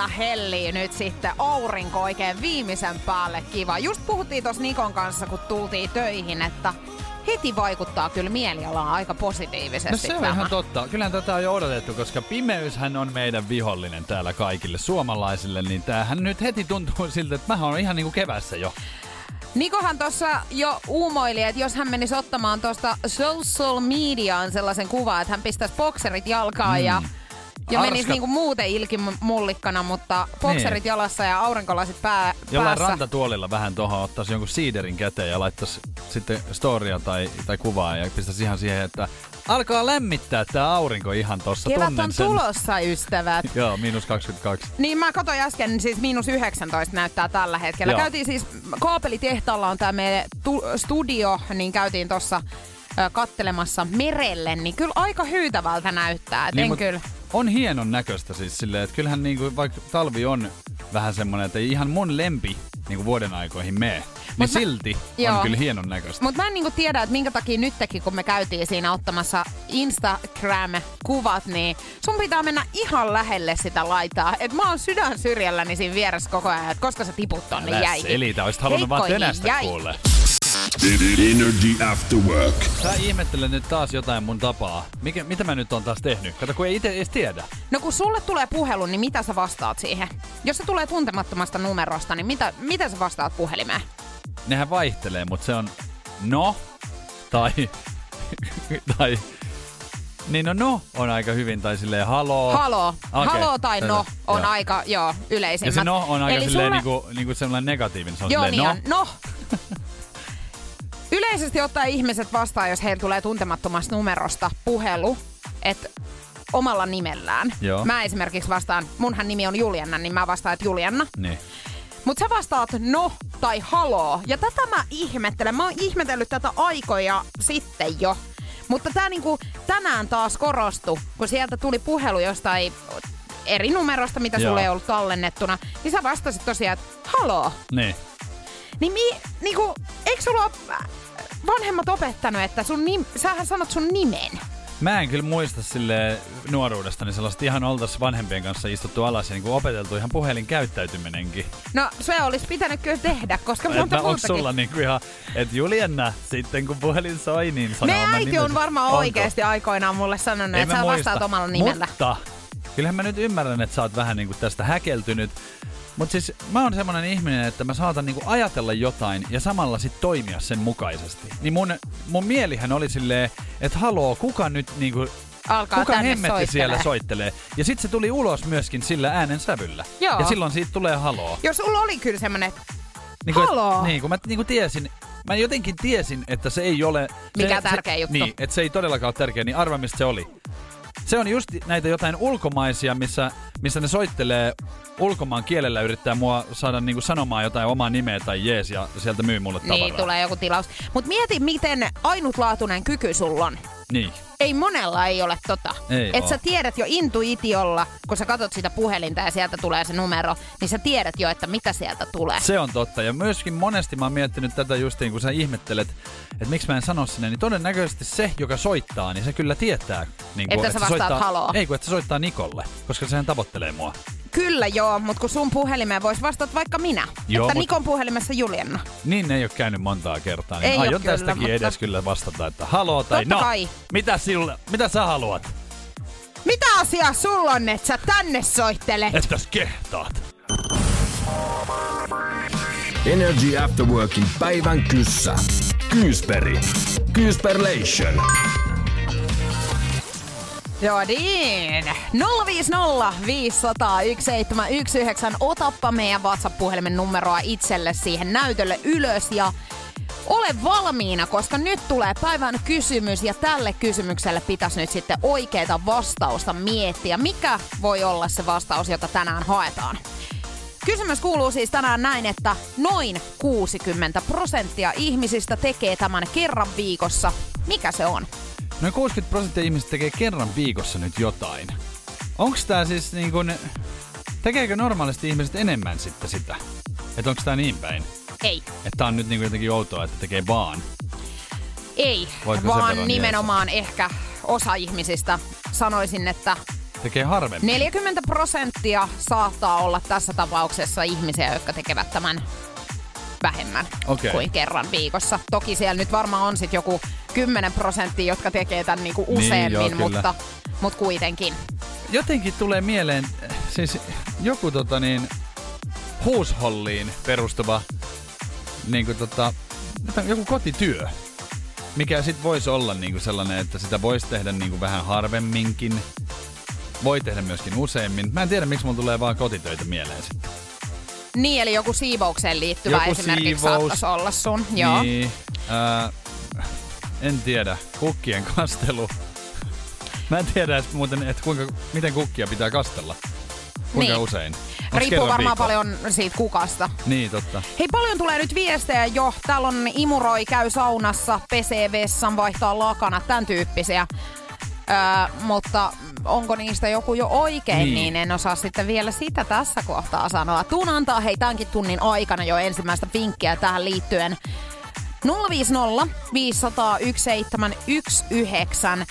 Kyllä hellii nyt sitten aurinko oikein viimeisen päälle kiva. Just puhuttiin tuossa Nikon kanssa, kun tultiin töihin, että heti vaikuttaa kyllä mielialaan aika positiivisesti No se on tämä. ihan totta. Kyllähän tätä on jo odotettu, koska pimeyshän on meidän vihollinen täällä kaikille suomalaisille, niin tämähän nyt heti tuntuu siltä, että mä oon ihan niinku kevässä jo. Nikohan tuossa jo uumoili, että jos hän menisi ottamaan tuosta social mediaan sellaisen kuvan, että hän pistäisi bokserit jalkaan mm. ja ja Arska- menisi niinku muuten ilkimullikkana, mutta bokserit Niin. jalassa ja aurinkolasit pää, Jollain päässä. rantatuolilla vähän tuohon ottaisi jonkun siiderin käteen ja laittaisi sitten storia tai, tai kuvaa ja pistäisi ihan siihen, että alkaa lämmittää tää aurinko ihan tossa. Kevät on sen. tulossa, ystävät. Joo, miinus 22. Niin mä katsoin äsken, niin siis miinus 19 näyttää tällä hetkellä. Joo. Käytiin siis, kaapelitehtaalla on tää meidän tu- studio, niin käytiin tossa ö, kattelemassa merelle, niin kyllä aika hyytävältä näyttää. Et Niin, en mut kyllä. On hienon näköistä siis silleen, että kyllähän niinku, vaikka talvi on vähän semmonen, että ei ihan mun lempi niinku vuoden aikoihin mene, niin Mut mä- silti Joo. on kyllä hienon näköistä. Mutta mä en niinku tiedä, että minkä takia nytkin, kun me käytiin siinä ottamassa Instagram-kuvat, niin sun pitää mennä ihan lähelle sitä laitaa. Et mä oon sydän syrjälläni siinä vieressä koko ajan, että koska sä tiput tonne Älä jäihin. selitä, olisit halunnut vaan jäihin. kuulle. Energy After Work. Sä ihmettelet nyt taas jotain mun tapaa. Mikä, mitä mä nyt on taas tehnyt? Kato, kun ei itse edes tiedä. No kun sulle tulee puhelu, niin mitä sä vastaat siihen? Jos se tulee tuntemattomasta numerosta, niin mitä, mitä sä vastaat puhelimeen? Nehän vaihtelee, mutta se on no tai... tai niin no no on aika hyvin, tai silleen haloo. Halo. Okei, Halo tai no on Joo. aika, joo, yleisimmät. Ja se no on aika Eli silleen sulle- niinku, niinku sellainen negatiivinen. Se on Joo, silleen, niin no. on. No. Yleisesti ottaen ihmiset vastaa, jos heillä tulee tuntemattomasta numerosta puhelu, että omalla nimellään. Joo. Mä esimerkiksi vastaan, munhan nimi on Julianna, niin mä vastaan, että Julianna. Niin. Mutta sä vastaat no tai haloo. Ja tätä mä ihmettelen. Mä oon ihmetellyt tätä aikoja sitten jo. Mutta tää niinku tänään taas korostui, kun sieltä tuli puhelu jostain eri numerosta, mitä Joo. sulle ei ollut tallennettuna. Niin sä vastasit tosiaan, että haloo. Niin. Niin mi, niinku, eikö sulla ole vanhemmat opettanut, että sun nim, sähän sanot sun nimen? Mä en kyllä muista sille nuoruudestani sellaista ihan oltais vanhempien kanssa istuttu alas ja niinku opeteltu ihan puhelin käyttäytyminenkin. No se olisi pitänyt kyllä tehdä, koska Et monta mä muutakin. sulla niinku ihan, että Julianna, sitten kun puhelin soi, niin sano Me äiti on varmaan Onko? oikeasti aikoinaan mulle sanonut, että mä sä muista. vastaat omalla nimellä. Mutta kyllähän mä nyt ymmärrän, että sä oot vähän niinku tästä häkeltynyt. Mutta siis mä oon semmonen ihminen, että mä saatan niinku ajatella jotain ja samalla sit toimia sen mukaisesti. Niin mun, mun mielihän oli silleen, että haloo, kuka nyt niinku, Alkaa kuka tänne hemmetti soittelee. siellä soittelee. Ja sit se tuli ulos myöskin sillä äänen sävyllä. Joo. Ja silloin siitä tulee haloo. Jos sulla oli kyllä semmonen, Niin kuin, Haloo? Niin, kun mä niin kuin tiesin, mä jotenkin tiesin, että se ei ole... Mikä se, tärkeä se, juttu. Niin, että se ei todellakaan ole tärkeä, niin arva mistä se oli. Se on just näitä jotain ulkomaisia, missä, missä ne soittelee ulkomaan kielellä, yrittää mua saada niinku sanomaan jotain omaa nimeä tai jees ja sieltä myy mulle tavaraa. niin tulee joku tilaus. Mut mieti, miten ainutlaatuinen kyky sulla on. Niin. Ei monella ei ole tota. Ei Et oo. sä tiedät jo intuitiolla, kun sä katot sitä puhelinta ja sieltä tulee se numero, niin sä tiedät jo, että mitä sieltä tulee. Se on totta. Ja myöskin monesti mä oon miettinyt tätä justiin, kun sä ihmettelet, että miksi mä en sano sinne, niin todennäköisesti se, joka soittaa, niin se kyllä tietää. Niin Että sä se vastaat soittaa, haloo. Ei, kun että se soittaa Nikolle, koska sehän tavoittelee mua. Kyllä joo, mutta kun sun puhelimeen voisi vastata vaikka minä. Joo, että mut- Nikon puhelimessa Julianna. Niin ei ole käynyt montaa kertaa. Niin Ei aion kyllä, tästäkin mutta- edes kyllä vastata, että haloo tai Totta no, kai. mitä, sinulle, mitä sä haluat? Mitä asiaa sulla on, että sä tänne soittelet? Ettäs kehtaat. Energy After Workin päivän kyssä. Kyysperi. Kyysperlation. Joo niin. 050 500 1719. Otappa meidän WhatsApp-puhelimen numeroa itselle siihen näytölle ylös ja ole valmiina, koska nyt tulee päivän kysymys ja tälle kysymykselle pitäisi nyt sitten oikeita vastausta miettiä. Mikä voi olla se vastaus, jota tänään haetaan? Kysymys kuuluu siis tänään näin, että noin 60 prosenttia ihmisistä tekee tämän kerran viikossa. Mikä se on? Noin 60 prosenttia ihmisistä tekee kerran viikossa nyt jotain. Onks tää siis niin kun, tekeekö normaalisti ihmiset enemmän sitten sitä? Että onks tää niin päin? Ei. Että on nyt niin jotenkin outoa, että tekee vaan. Ei, Voitko vaan nimenomaan ehkä osa ihmisistä sanoisin, että Tekee harvemmin. 40 prosenttia saattaa olla tässä tapauksessa ihmisiä, jotka tekevät tämän vähemmän Okei. kuin kerran viikossa. Toki siellä nyt varmaan on sitten joku 10 prosenttia, jotka tekee tämän niinku Niin, useammin, joo, kyllä. mutta, mutta kuitenkin. Jotenkin tulee mieleen, siis joku tota niin, huusholliin perustuva niin kuin tota, joku kotityö. Mikä sit voisi olla niinku sellainen, että sitä voisi tehdä niinku vähän harvemminkin. Voi tehdä myöskin useimmin. Mä en tiedä, miksi mulla tulee vaan kotitöitä mieleen sitten. Niin, eli joku siivoukseen liittyvä Joku esimerkiksi siivous. saattaisi olla sun. Joo. Niin, ää, en tiedä. Kukkien kastelu. Mä en tiedä edes muuten, että kuinka, miten kukkia pitää kastella. Kuinka Niin. usein. Onks Riippuu varmaan paljon siitä kukasta. Niin, totta. Hei, paljon tulee nyt viestejä jo. Täällä on imuroi, käy saunassa, pesee vessan, vaihtaa lakana, tämän tyyppisiä. Öö, mutta onko niistä joku jo oikein, Niin. niin. en osaa sitten vielä sitä tässä kohtaa sanoa. Tuun antaa hei tämänkin tunnin aikana jo ensimmäistä vinkkiä tähän liittyen. 050 500 1719.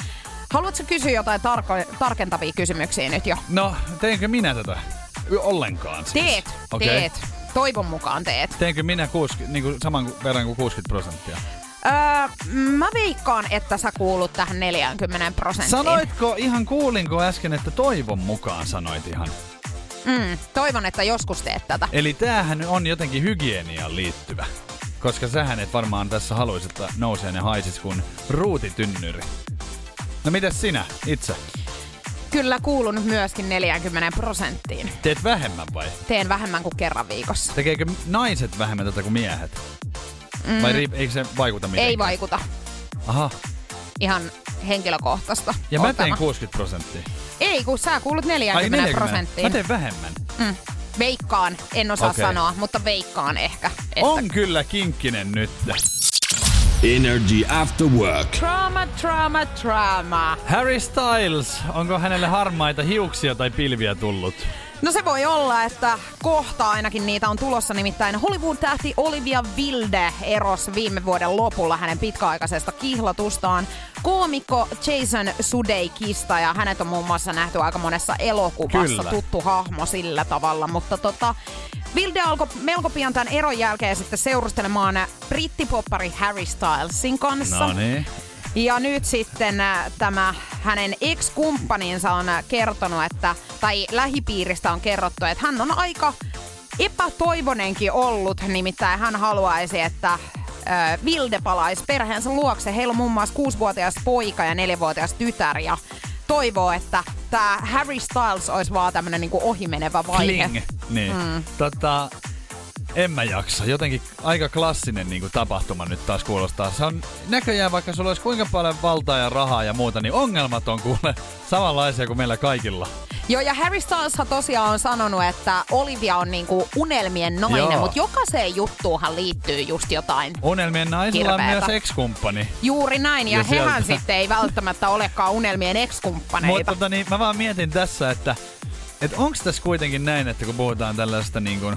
Haluatko kysyä jotain tarko- tarkentavia kysymyksiä nyt jo? No, teenkö minä tätä? Ollenkaan siis. Teet, Okei. teet. Toivon mukaan teet. Teenkö minä 60, niin kuin saman verran kuin 60 prosenttia? Öö, mä veikkaan, että sä kuulut tähän 40 prosenttiin. Sanoitko, ihan kuulinko äsken, että toivon mukaan sanoit ihan? Mm, toivon, että joskus teet tätä. Eli tämähän on jotenkin hygieniaan liittyvä. Koska sähän et varmaan tässä haluaisi, että nousee ne haisis kuin ruutitynnyri. No mitäs sinä itse? Kyllä kuulun myöskin 40 prosenttiin. Teet vähemmän vai? Teen vähemmän kuin kerran viikossa. Tekeekö naiset vähemmän tätä kuin miehet? Mm. Vai riip- eikö se vaikuta mitenkään? Ei vaikuta. Aha. Ihan henkilökohtaista. Ja mä tein tämä. 60 prosenttia. Ei, kun sä kuulut 40, Ai 40. prosenttiin. Mä teen vähemmän. Mm. Veikkaan, en osaa Okei. sanoa, mutta veikkaan ehkä. Että On kyllä kinkkinen nyt. Energy After Work. Trauma, trauma, trauma. Harry Styles, onko hänelle harmaita hiuksia tai pilviä tullut? No se voi olla, että kohta ainakin niitä on tulossa. Nimittäin Hollywood-tähti Olivia Wilde eros viime vuoden lopulla hänen pitkäaikaisesta kihlatustaan koomikko Jason Sudeikista. Ja hänet on muun muassa nähty aika monessa elokuvassa. Kyllä. Tuttu hahmo sillä tavalla. Mutta tota, Wilde alkoi melko pian tämän eron jälkeen sitten seurustelemaan brittipoppari Harry Stylesin kanssa. No niin. Ja nyt sitten äh, tämä hänen ex-kumppaninsa on äh, kertonut, että, tai lähipiiristä on kerrottu, että hän on aika epätoivonenkin ollut. Nimittäin hän haluaisi, että äh, Vilde palaisi perheensä luokse. Heillä on muun muassa kuusivuotias poika ja neljävuotias tytär ja toivoo, että tämä Harry Styles olisi vaan tämmöinen niinku ohimenevä vaihe. Kling. Niin. Mm. Tota, en mä jaksa. Jotenkin aika klassinen niin kuin, tapahtuma nyt taas kuulostaa. Se on näköjään, vaikka sulla olisi kuinka paljon valtaa ja rahaa ja muuta, niin ongelmat on kuule samanlaisia kuin meillä kaikilla. Joo, ja Harry Styleshan tosiaan on sanonut, että Olivia on niinku unelmien nainen, Joo. mutta jokaiseen juttuuhan liittyy just jotain. Unelmien naisilla on Hirveetä. myös ex-kumppani. Juuri näin, ja, Ja ja hehän sieltä. sitten ei välttämättä olekaan unelmien ex-kumppaneita. Mutta tota, niin, mä vaan mietin tässä, että et onko tässä kuitenkin näin, että kun puhutaan tällaista niin kuin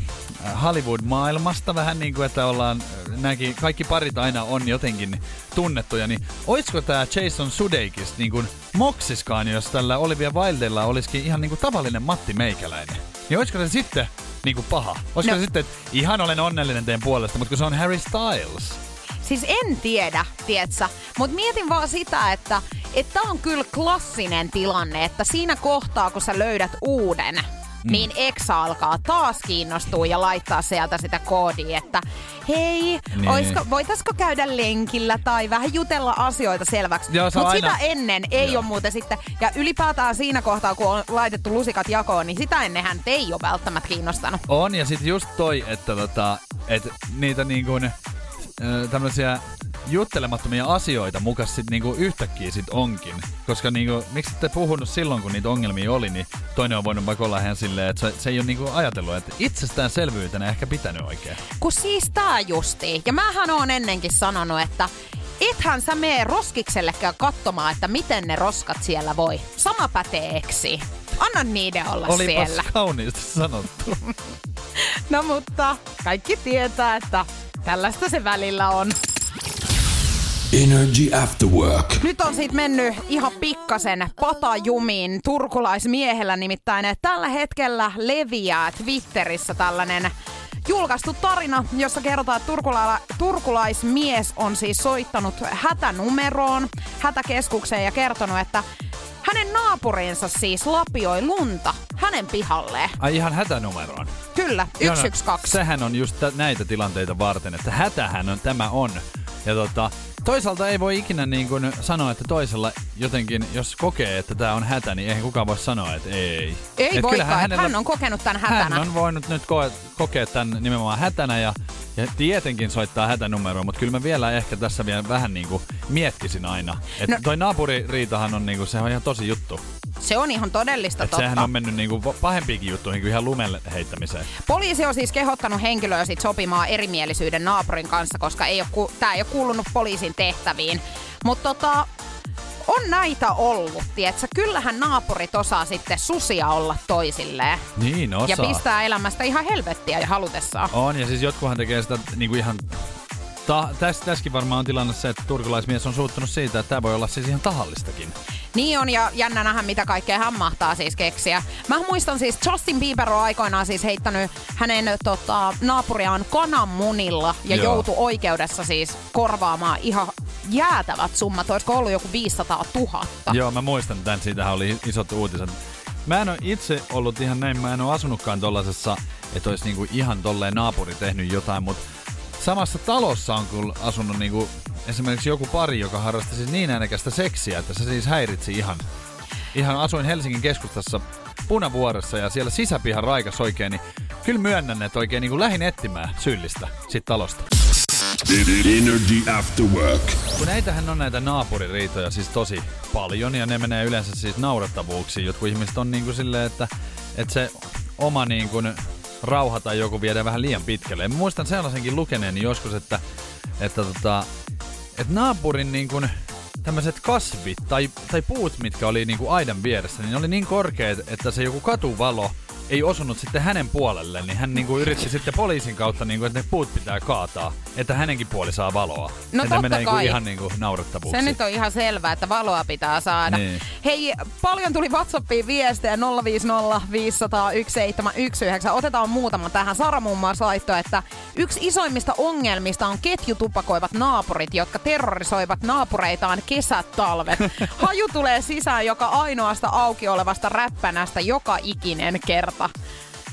Hollywood-maailmasta vähän niin kuin, että ollaan, näki, kaikki parit aina on jotenkin tunnettuja, niin olisiko tämä Jason Sudeikis niin kuin moksiskaan, jos tällä Olivia Wildella olisikin ihan niin kuin tavallinen Matti Meikäläinen? Niin olisiko se sitten niin kuin paha? Olisiko No. se sitten, että ihan olen onnellinen teen puolesta, mutta kun se on Harry Styles. Siis en tiedä, tietsä. Mutta mietin vaan sitä, että että on kyllä klassinen tilanne, että siinä kohtaa, kun sä löydät uuden, mm. niin ex alkaa taas kiinnostua ja laittaa sieltä sitä koodia, että hei, Niin. oisko, voitaisko käydä lenkillä tai vähän jutella asioita selväksi. Mutta aina- sitä ennen ei Joo. ole muuten sitten, ja ylipäätään siinä kohtaa, kun on laitettu lusikat jakoon, niin sitä ennenhän ei ole välttämättä kiinnostanut. On, ja sitten just toi, että tota, et niitä niin kuin, tämmöisiä juttelemattomia asioita mukas sit niinku yhtäkkiä sit onkin. Koska niinku, miksi te puhunut silloin, kun niitä ongelmia oli, niin toinen on voinut vaikka olla ihan silleen, että se, se ei ole niinku ajatellut, että itsestäänselvyytenä ehkä pitänyt oikein. Kun siis tää justi. Ja mähän oon ennenkin sanonut, että ethän sä mene roskiksellekään katsomaan, että miten ne roskat siellä voi. Sama pätee eksi. Anna niiden olla Olipas siellä. kauniisti sanottu. No mutta kaikki tietää, että tällaista se välillä on. Energy After Work. Nyt on siitä mennyt ihan pikkasen patajumiin turkulaismiehellä nimittäin. että Tällä hetkellä leviää Twitterissä tällainen julkaistu tarina, jossa kerrotaan, että turkula- turkulaismies on siis soittanut hätänumeroon, hätäkeskukseen ja kertonut, että hänen naapurinsa siis lapioi lunta hänen pihalleen. Ai ihan hätänumeroon. Kyllä, Joo, no, 112. Sehän on just tä- näitä tilanteita varten, että hätähän on, tämä on. Ja tota, toisaalta ei voi ikinä niin kuin sanoa, että toisella jotenkin, jos kokee, että tämä on hätä, niin eihän kukaan voi sanoa, että ei. Ei Et voikaan, hänellä- hän on kokenut tämän hätänä. Hän on voinut nyt ko- kokea tämän nimenomaan hätänä ja, ja tietenkin soittaa hätänumeroa, mutta kyllä mä vielä ehkä tässä vielä vähän niin kuin miettisin aina. Että No- toi naapuririitahan on, niin kuin, se on ihan tosi juttu. Se on ihan todellista Että totta. sehän on mennyt niin kuin pahempiinkin juttuihin kuin ihan lumelle heittämiseen. Poliisi on siis kehottanut henkilöä sit sopimaan erimielisyyden naapurin kanssa, koska ei ole, ku- tää ei ole kuulunut poliisin tehtäviin. Mutta tota, on näitä ollut, tietsä. Kyllähän naapurit osaa sitten susia olla toisilleen. Niin osaa. Ja pistää elämästä ihan helvettiä ja halutessaan. On, ja siis jotkuhan tekee sitä niinku ihan... Ta- täs, tässäkin varmaan on tilanne se, että turkulaismies on suuttunut siitä, että tämä voi olla siis ihan tahallistakin. Niin on, ja jännä nähdä, mitä kaikkea hän mahtaa siis keksiä. Mä muistan siis, Justin Bieber on aikoinaan siis heittänyt hänen tota, naapuriaan kananmunilla ja Joo. joutui oikeudessa siis korvaamaan ihan jäätävät summat. Olisiko ollut joku 500 000? Joo, mä muistan tämän, siitähän oli isot uutiset. Mä en ole itse ollut ihan näin, mä en ole asunutkaan tollasessa, että olisi niinku ihan tolleen naapuri tehnyt jotain, mutta samassa talossa on kyllä asunut niinku esimerkiksi joku pari, joka harrasti siis niin äänekästä seksiä, että se siis häiritsi ihan. Ihan asuin Helsingin keskustassa Punavuoressa ja siellä sisäpihan raikas oikein, niin kyllä myönnän, että oikein niinku lähin etsimään syyllistä siitä talosta. Energy After Work. Kun näitähän on näitä naapuririitoja siis tosi paljon ja ne menee yleensä siis naurattavuuksiin. Jotkut ihmiset on niin kuin silleen, että, että se oma niin kuin rauha tai joku viedään vähän liian pitkälle. Mä muistan sellaisenkin lukeneeni joskus, että, että, tota, että naapurin niin kuin tämmöiset kasvit tai, tai puut, mitkä oli niin kuin aidan vieressä, niin ne oli niin korkeat, että se joku katuvalo ei osunut sitten hänen puolelle, niin hän niinku yritti sitten poliisin kautta, niinku, että ne puut pitää kaataa, että hänenkin puoli saa valoa. No että totta ne menee niinku kai. ihan niinku naurattavuuksi. Se nyt on ihan selvää, että valoa pitää saada. Niin. Hei, paljon tuli WhatsAppiin viestejä 050 500 1719. Otetaan muutama tähän. Sara muun muassa laittoi, että yksi isoimmista ongelmista on ketjutupakoivat naapurit, jotka terrorisoivat naapureitaan kesät talvet. Haju tulee sisään joka ainoasta auki olevasta räppänästä joka ikinen kerta.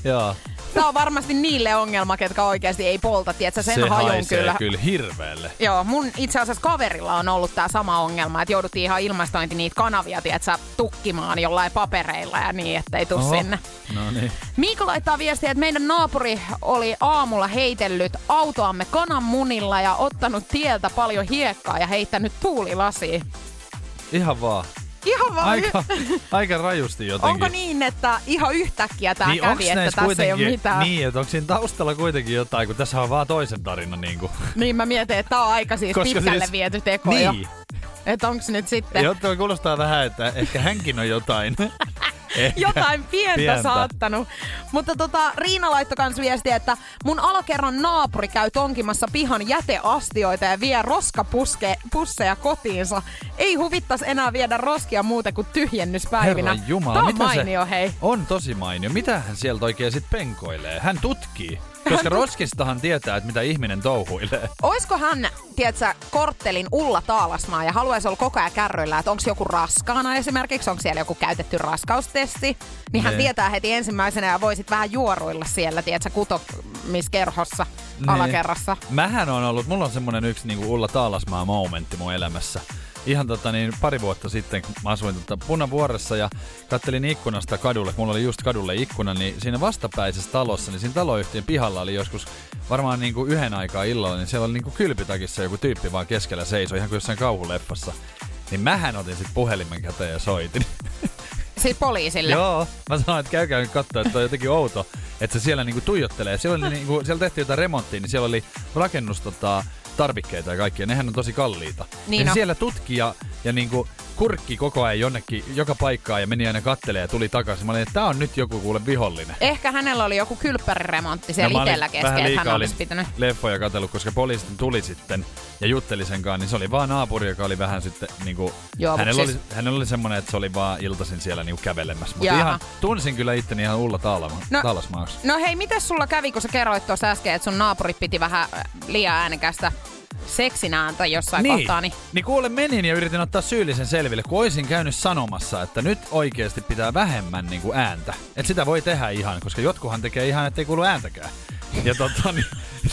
Joo. Tämä on varmasti niille ongelma, ketkä oikeasti ei polta, tietsä, sen se hajun kyllä. kyllä hirveelle. Joo, mun itse asiassa kaverilla on ollut tämä sama ongelma, että jouduttiin ihan ilmastointi niitä kanavia, tietsä, tukkimaan jollain papereilla ja niin, ettei tuu Oho. sinne. No niin. Miika laittaa viestiä, että meidän naapuri oli aamulla heitellyt autoamme kananmunilla ja ottanut tieltä paljon hiekkaa ja heittänyt tuulilasiin. Ihan vaan. Ihan vaan Aika, aika rajusti jotenkin. Onko niin, että ihan yhtäkkiä tämä niin kävi, että tässä ei ole mitään? Niin, että onko siinä taustalla kuitenkin jotain, kun tässä on vaan toisen tarina niin kuin. Niin mä mietin, että tämä on aika siis Koska pitkälle siis- viety teko jo. Niin. Että onks nyt sitten... Jotta kuulostaa vähän, että ehkä hänkin on jotain. Ehkä. jotain pientä, Pientä. saattanut. Mutta tota, Riina laittoi kans viestiä, että mun alakerran naapuri käy tonkimassa pihan jäteastioita ja vie roskapusseja kotiinsa. Ei huvittas enää viedä roskia muuta kuin tyhjennyspäivinä. Herra Jumala, on mitä mainio, se... hei. On tosi mainio. Mitä hän sieltä oikein sit penkoilee? Hän tutkii. Koska roskistahan tietää, että mitä ihminen touhuilee. Oisko hän, tiedätkö, korttelin Ulla Taalasmaa ja haluaisi olla koko ajan kärryillä, että onko joku raskaana esimerkiksi, onko siellä joku käytetty raskaustesti, niin hän Niin. tietää heti ensimmäisenä ja voisit vähän juoruilla siellä, tiedätkö, kutomiskerhossa Niin. alakerrassa. Mähän on ollut, mulla on semmonen yksi niinku Ulla Taalasmaa momentti mun elämässä. Ihan tota niin, pari vuotta sitten, kun mä asuin tota Punavuoressa ja kattelin ikkunasta kadulle, mulla oli just kadulle ikkuna, niin siinä vastapäisessä talossa, niin siinä taloyhtiön pihalla oli joskus varmaan niin kuin yhden aikaa illalla, niin siellä oli niin kuin kylpytakissa joku tyyppi vaan keskellä seisoi, ihan kuin jossain kauhuleffassa. Niin mähän otin sit puhelimen käteen ja soitin. Siis poliisille. Joo, mä sanoin, että käykää nyt katsoa, että on jotenkin outo, että se siellä niinku tuijottelee. Siellä, oli niinku, siellä tehtiin jotain remonttia, niin siellä oli rakennus tota, tarvikkeita ja kaikkia. Nehän on tosi kalliita. Niin ja no. siellä tutki ja, niinku kurkki koko ajan jonnekin, joka paikkaan ja meni aina kattelee ja tuli takaisin. Mä olin, että tää on nyt joku kuule vihollinen. Ehkä hänellä oli joku kylppäriremontti No siellä olin itellä kesken, vähän liikaa hän olisi pitänyt. leffoja katsellut, koska poliisi tuli sitten ja jutteli sen kanssa, niin se oli vaan naapuri, joka oli vähän sitten niinku, Joo, hänellä, siis- oli, hänellä oli semmonen, että se oli vaan iltaisin siellä niinku kävelemässä. Mutta ihan, tunsin kyllä itteni ihan Ulla Taalama, No- no, Taalasmaaksi. No hei, miten sulla kävi, kun sä kerroit tuossa äsken, että sun naapurit piti vähän äh, liian äänekästä seksinääntä jossain Niin, kohtaa, niin niin kuule menin ja yritin ottaa syyllisen selville, kun olisin käynyt sanomassa, että nyt oikeasti pitää vähemmän niin kuin ääntä. Että sitä voi tehdä ihan, koska jotkuhan tekee ihan, ettei kuulu ääntäkään. Ja tota, niin,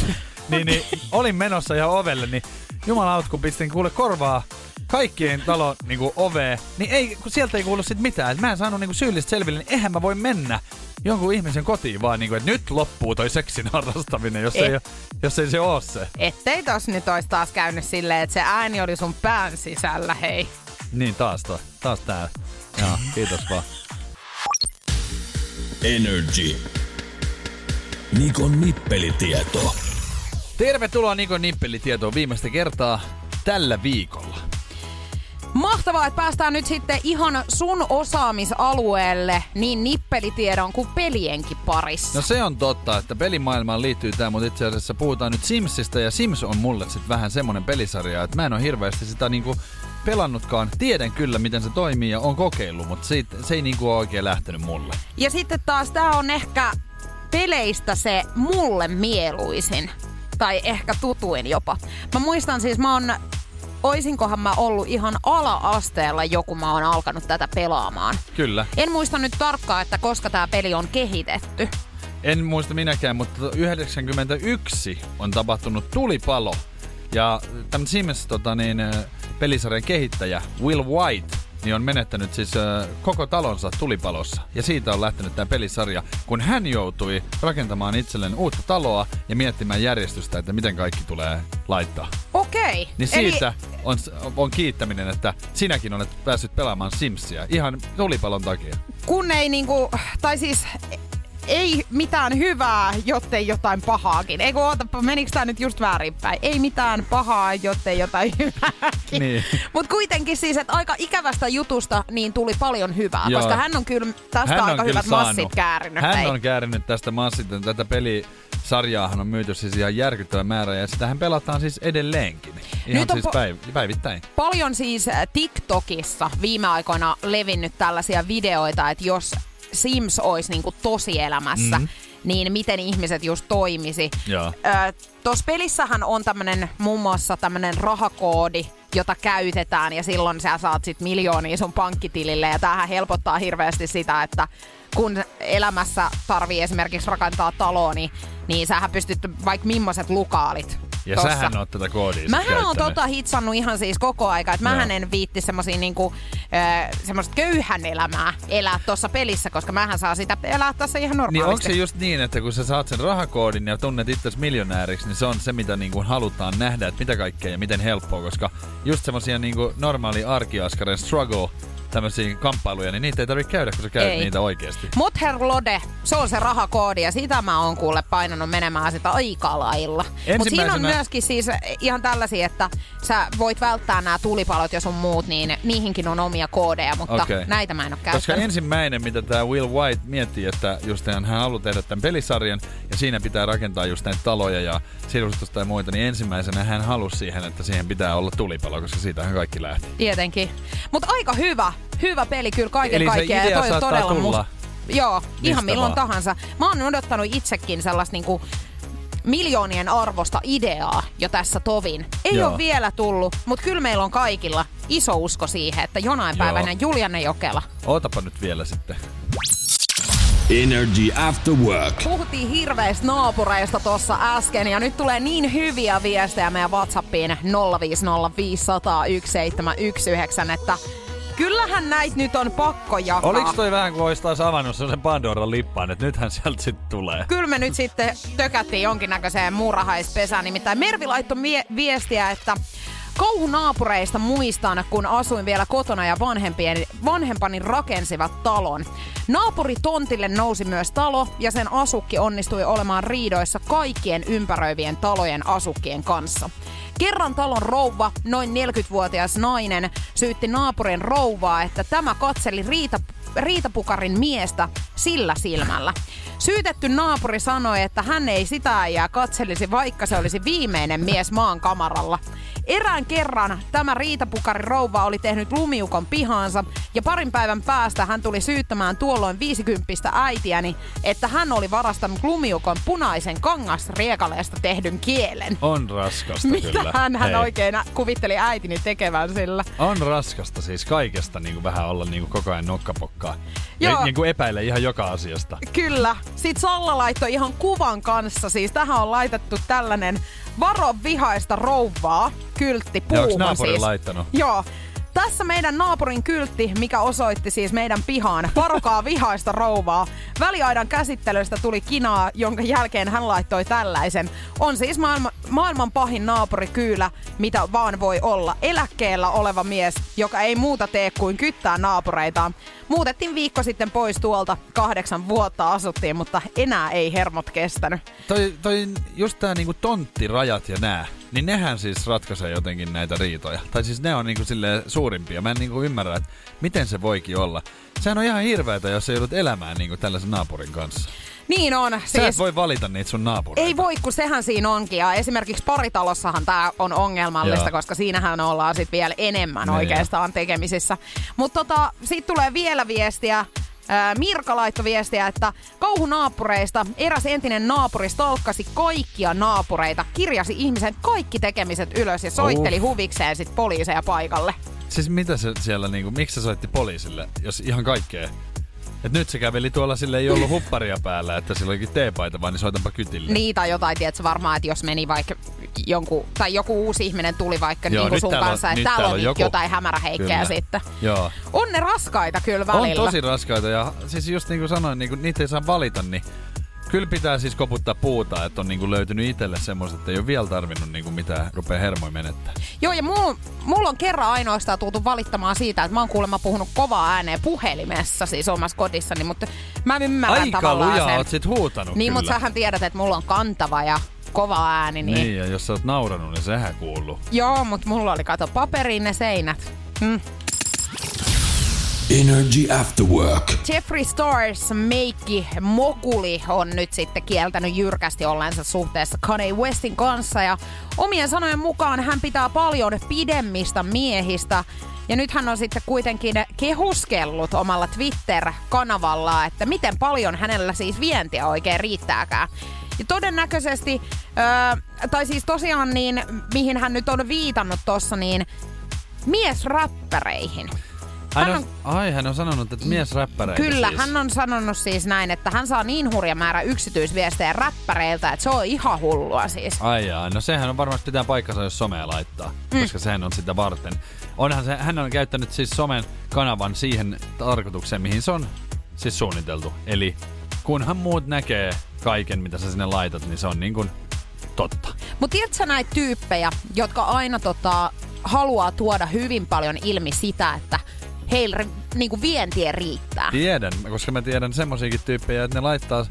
niin, niin, olin menossa ihan ovelle, niin jumalaut, kun pistin kuule korvaa kaikkien talon niin kuin, oveen, niin ei, kun sieltä ei kuulu sit mitään. Et mä en saanut niin kuin, syyllistä selville, niin eihän mä voi mennä jonkun ihmisen kotiin vaan, niin kuin, että nyt loppuu toi seksin harrastaminen, jos, Eh. ei, oo- jos ei se oo se. ettei tos nyt olisi taas käynyt silleen, että se ääni oli sun pään sisällä, hei. Niin taas toi, taas tää. Joo, kiitos vaan. Energy. Nikon nippelitieto. Tervetuloa Nikon nippelitietoon viimeistä kertaa tällä viikolla. Mahtavaa, että päästään nyt sitten ihan sun osaamisalueelle niin nippelitiedon kuin pelienkin parissa. No se on totta, että pelimaailmaan liittyy tämä, mutta itse asiassa puhutaan nyt Simsistä ja Sims on mulle sitten vähän semmonen pelisarja, että mä en ole hirveästi sitä niinku pelannutkaan. Tiedän kyllä, miten se toimii ja on kokeillut, mutta siitä, se ei niinku ole oikein lähtenyt mulle. Ja sitten taas tää on ehkä peleistä se mulle mieluisin. Tai ehkä tutuin jopa. Mä muistan siis, mä oon, oisinkohan mä ollut ihan ala-asteella joku mä oon alkanut tätä pelaamaan. Kyllä. En muista nyt tarkkaan, että koska tämä peli on kehitetty. En muista minäkään, mutta 91 on tapahtunut tulipalo. Ja tämän Sims tota, niin, pelisarjan kehittäjä Will White niin on menettänyt siis äh, koko talonsa tulipalossa. Ja siitä on lähtenyt tämä pelisarja, kun hän joutui rakentamaan itselleen uutta taloa ja miettimään järjestystä, että miten kaikki tulee laittaa. Okei. Niin siitä on, on kiittäminen, että sinäkin olet päässyt pelaamaan Simsia ihan tulipalon takia. kun ei niinku, tai siis ei mitään hyvää, jottei jotain pahaakin. Ei kun ootapa, menikö tää nyt just väärinpäin? Ei mitään pahaa, jottei jotain hyvääkin. Niin. Mutta kuitenkin siis, että aika ikävästä jutusta niin tuli paljon hyvää, Joo. koska hän on kyllä tästä Hän aika hyvät saanut. massit käärinyt. Hän hei. on käärinyt tästä massit. Tätä pelisarjaahan on myyty siis ihan järkyttävä määrä ja sitähän pelataan siis edelleenkin. Ihan Nyt on siis päiv- päivittäin. paljon siis äh, TikTokissa viime aikoina levinnyt tällaisia videoita, että jos Sims olisi niinku tosielämässä, mm. niin miten ihmiset just toimisi. Tuossa pelissähän on tämmönen muun muassa tämmönen rahakoodi, jota käytetään ja silloin sä saat sit miljoonia sun pankkitilille ja tämähän helpottaa hirveästi sitä, että kun elämässä tarvii esimerkiksi rakentaa taloa, niin, niin sähän pystyt vaikka millaiset lukaalit Ja tossa. sähän oot tätä koodia Mähän on käyttänyt. tota hitsannut ihan siis koko aika, että mähän en viitti semmosia niinku, semmoista köyhän elämää elää tuossa pelissä, koska mähän saa sitä elää tässä ihan Niin normaalisti. onko se just niin, että kun sä saat sen rahakoodin ja tunnet itsesi miljonääriksi, niin se on se, mitä niin kuin halutaan nähdä, että mitä kaikkea ja miten helppoa, koska just semmosia niin kuin normaali arkiaskaren struggle, tämmöisiä kamppailuja, niin niitä ei tarvitse käydä, kun sä käyt Ei. niitä oikeasti. Mut herr Lode, se on se rahakoodi ja sitä mä oon kuule painanut menemään sitä aika lailla. Mut siinä on Ensimmäisenä- myöskin siis ihan tällaisia, että sä voit välttää nämä tulipalot ja sun muut, niin niihinkin on omia koodeja, mutta Okei. näitä mä en oo Koska käyttänyt. ensimmäinen, mitä tämä Will White miettii, että just hän haluaa tehdä tämän pelisarjan ja siinä pitää rakentaa just näitä taloja ja sirustusta ja muita, niin ensimmäisenä hän halusi siihen, että siihen pitää olla tulipalo, koska siitähän kaikki lähti. Tietenkin. Mutta aika hyvä, hyvä peli kyllä kaiken Eli se kaikkiaan. ja idea toi on saattaa todella tulla Joo, ihan milloin vaan. tahansa. Mä oon odottanut itsekin sellaista niinku miljoonien arvosta ideaa jo tässä tovin. Ei Joo. ole vielä tullut, mutta kyllä meillä on kaikilla iso usko siihen, että jonain päivänä Julianne Jokela. Ootapa nyt vielä sitten. Energy After Work. Puhuttiin hirveistä naapureista tuossa äsken ja nyt tulee niin hyviä viestejä meidän Whatsappiin 050501719, että kyllähän näitä nyt on pakko jakaa. Oliko toi vähän kuin olisi taas avannut sen Pandoran lippaan, että nythän sieltä sitten tulee? Kyllä me nyt sitten tökättiin jonkinnäköiseen muurahaispesään. Nimittäin Mervi laittoi mie- viestiä, että Kauhunaapureista muistan, kun asuin vielä kotona ja vanhempien, vanhempani rakensivat talon. Naapuritontille nousi myös talo ja sen asukki onnistui olemaan riidoissa kaikkien ympäröivien talojen asukkien kanssa. Kerran talon rouva, noin 40-vuotias nainen, syytti naapurin rouvaa, että tämä katseli riita, riitapukarin miestä sillä silmällä. Syytetty naapuri sanoi, että hän ei sitä äijää katselisi, vaikka se olisi viimeinen mies maan kamaralla. Erään kerran tämä Riitapukari rouva oli tehnyt lumiukon pihaansa ja parin päivän päästä hän tuli syyttämään tuolloin 50 äitiäni, että hän oli varastanut lumiukon punaisen kangasriekaleesta tehdyn kielen. On raskasta Mitä kyllä. hän, hän oikein kuvitteli äitini tekevän sillä? On raskasta siis kaikesta niin kuin vähän olla niin kuin koko ajan nokkapokkaa. Ja Joo. niin kuin epäile ihan joka asiasta. Kyllä. Sitten Salla laittoi ihan kuvan kanssa. Siis tähän on laitettu tällainen varo vihaista rouvaa, kyltti, Ja puuma naapuri siis. laittanut? Joo. Tässä meidän naapurin kyltti, mikä osoitti siis meidän pihaan. Varokaa vihaista rouvaa. Väliaidan käsittelystä tuli kinaa, jonka jälkeen hän laittoi tällaisen. On siis maailma, maailman pahin naapuri kyllä, mitä vaan voi olla. Eläkkeellä oleva mies, joka ei muuta tee kuin kyttää naapureitaan. Muutettiin viikko sitten pois tuolta. Kahdeksan vuotta asuttiin, mutta enää ei hermot kestänyt. Toi, toi just tää niinku tonttirajat ja nää, niin nehän siis ratkaisee jotenkin näitä riitoja. Tai siis ne on niinku silleen suurimpia. Mä en niinku ymmärrä, että miten se voikin olla. Sehän on ihan hirveetä, jos sä joudut elämään niinku tällaisen naapurin kanssa. Niin on. Sä Siis... et voi valita niitä sun naapureita. Ei voi, kun sehän siinä onkin. Ja esimerkiksi paritalossahan tämä on ongelmallista, Joo. koska siinähän ollaan sitten vielä enemmän Niin oikeastaan tekemisissä. Mutta tota, siitä tulee vielä viestiä. Ää, Mirka laittoi viestiä, että kauhunaapureista eräs entinen naapuri stalkkasi kaikkia naapureita, kirjasi ihmisen kaikki tekemiset ylös ja soitteli Uff. huvikseen sit poliiseja paikalle. Siis mitä se siellä niinku, miksi se soitti poliisille, jos ihan kaikkea? Et nyt se käveli tuolla sille ei ollut hupparia päällä, että sillä olikin teepaita, vaan niin soitanpa kytille. Niin tai jotain, tiedätkö varmaan, että jos meni vaikka jonkun, tai joku uusi ihminen tuli vaikka Joo, niin sun täällä on- kanssa, että täällä täällä on on joku. jotain hämäräheikkejä sitten. Joo. On ne raskaita kyllä On välillä. tosi raskaita ja siis just niin kuin sanoin, niin kuin niitä ei saa valita, niin kyllä pitää siis koputtaa puuta, että on niin kuin löytynyt itselle semmoista, että ei ole vielä tarvinnut niin kuin mitään rupea hermoja menettää. Joo, ja mulla, mulla on kerran ainoastaan tultu valittamaan siitä, että mä oon kuulemma puhunut kovaa ääneen puhelimessa, siis omassa kodissani, mutta mä ymmärrän Aika tavallaan luja sen. oot sit huutanut Niin, mutta sähän tiedät, että mulla on kantava ja kova ääni, niin... Niin, ja jos sä oot nauranut, niin sehän kuuluu. Joo, mutta mulla oli kato paperiin ne seinät. Mm. Energy After Work. Jeffrey Stars meikki Mokuli on nyt sitten kieltänyt jyrkästi ollensa suhteessa Kanye Westin kanssa ja omien sanojen mukaan hän pitää paljon pidemmistä miehistä ja nyt hän on sitten kuitenkin kehuskellut omalla Twitter-kanavallaan, että miten paljon hänellä siis vientiä oikein riittääkään. Ja todennäköisesti, öö, tai siis tosiaan niin, mihin hän nyt on viitannut tossa, niin miesräppäreihin. Hän Hän on, ai, hän on sanonut, että mies räppäreitä Kyllä, siis. hän on sanonut siis näin, että hän saa niin hurja määrä yksityisviestejä räppäreiltä, että se on ihan hullua siis. Ai jaa, no sehän on varmasti pitää paikkansa, jos somea laittaa, mm. koska sehän on sitä varten. Onhan se, hän on käyttänyt siis somen kanavan siihen tarkoitukseen, mihin se on siis suunniteltu. Eli kunhan muut näkee kaiken, mitä sä sinne laitat, niin se on niin kuin totta. Mutta tiedätkö näitä tyyppejä, jotka aina tota, haluaa tuoda hyvin paljon ilmi sitä, että heillä niinku vientiä riittää. Tiedän, koska mä tiedän semmosiakin tyyppejä, että ne laittaa,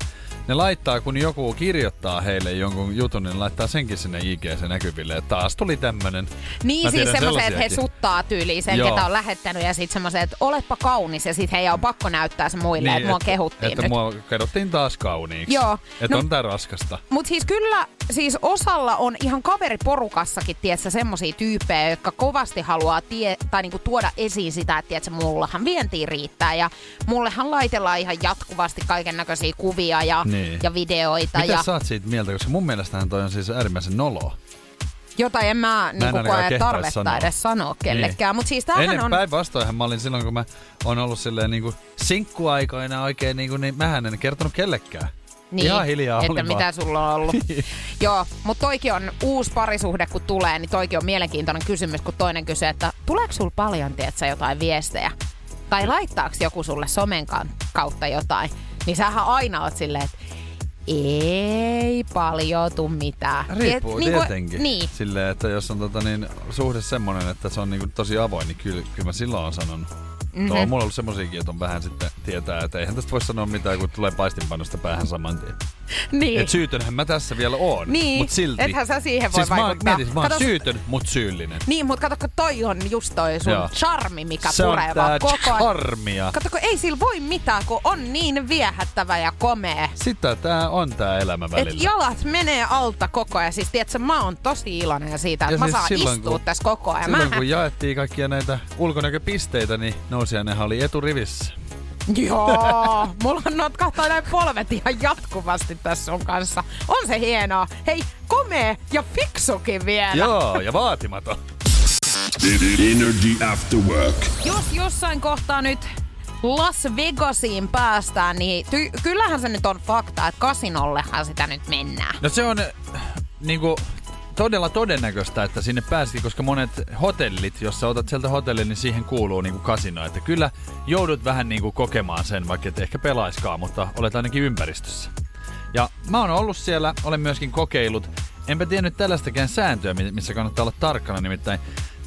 ne laittaa, kun joku kirjoittaa heille jonkun jutun, niin ne laittaa senkin sinne IGC näkyville, että taas tuli tämmönen. Niin Mä siis semmoiset, että he suttaa tyyliin sen, Joo. ketä on lähettänyt ja sitten semmoiset, että oletpa kaunis ja sitten heidän on pakko näyttää se muille, niin, että mua että- kehuttiin että nyt. mua kerrottiin taas kauniiksi. Joo. Että No- on tää raskasta. Mutta siis kyllä, siis osalla on ihan kaveriporukassakin, tiedätkö, semmosia tyyppejä, jotka kovasti haluaa tie, tai niinku tuoda esiin sitä, että tiedätkö, mullahan vientiin riittää ja mullehan laitellaan ihan jatkuvasti kaiken näköisiä kuvia ja, Niin. Ja videoita. Mitä ja... sä oot siitä mieltä, koska mun mielestähän toi on siis äärimmäisen noloa. Jota en mä, niin ainakaan koe kehtaisi tarvetta sanoa. edes sanoa kellekään. Niin. Mutta siis Ennen on... päinvastoinhan mä olin silloin, kun mä oon ollut silleen niinku sinkkuaikoina oikein, niinku, niin mähän en kertonut kellekään. Niin, Ihan hiljaa että mitä vaan. sulla on ollut. Joo, mutta toikin on uusi parisuhde, kun tulee, niin toikin on mielenkiintoinen kysymys, kun toinen kysyy, että tuleeko sulla paljon, tiedätkö, jotain viestejä? Tai laittaako joku sulle somen kautta jotain? Niin sähän aina oot silleen, että ei paljon tuu mitään. Riippuu Et niinku- tietenkin. Niin, Silleen, että jos on tota, niin, suhde semmonen, että se on niinku, tosi avoin, niin kyllä, kyllä mä silloin on sanonut. Mm-hmm. On mulla ollut semmosiakin, että on vähän sitten tietää, että eihän tästä voi sanoa mitään, kun tulee paistinpannusta päähän saman tien. niin. Et syytönhän mä tässä vielä oon, Niin, mut silti. ethän sä siihen voi siis Mä, vaikuttaa. mietin, mä oon Kato- syytön, mut syyllinen. Niin, mutta kato, kun toi on just toi sun Joo. charmi, mikä se on puree tää vaan koko ajan. charmia. Kato, kun ei sillä voi mitään, kun on niin viehättävä ja komea. Sitä tää on tää elämä Et välillä. jalat menee alta koko ajan. Siis tiedätkö, mä oon tosi iloinen siitä, että Ja mä siis saan silloin, istua kun- tässä koko ajan. Silloin Mä... kun jaettiin kaikkia näitä ulkonäköpisteitä, niin nousijainenhan oli eturivissä. Joo, mulla on noit kahtaa näin polvet ihan jatkuvasti tässä sun kanssa. On se hienoa. Hei, komea ja fiksukin vielä. Joo, ja vaatimaton. Energy After Work. Jos jossain kohtaa nyt Las Vegasiin päästään, niin ty- kyllähän se nyt on fakta, että kasinollehan sitä nyt mennään. No se on äh, niinku todella todennäköistä, että sinne pääsikin, koska monet hotellit, jos sä otat sieltä hotellin, niin siihen kuuluu niinku kasino. Että kyllä joudut vähän niinku kokemaan sen, vaikka et ehkä pelaiskaan, mutta olet ainakin ympäristössä. Ja mä oon ollut siellä, olen myöskin kokeillut. Enpä tiennyt tällaistakään sääntöä, mi- missä kannattaa olla tarkkana, nimittäin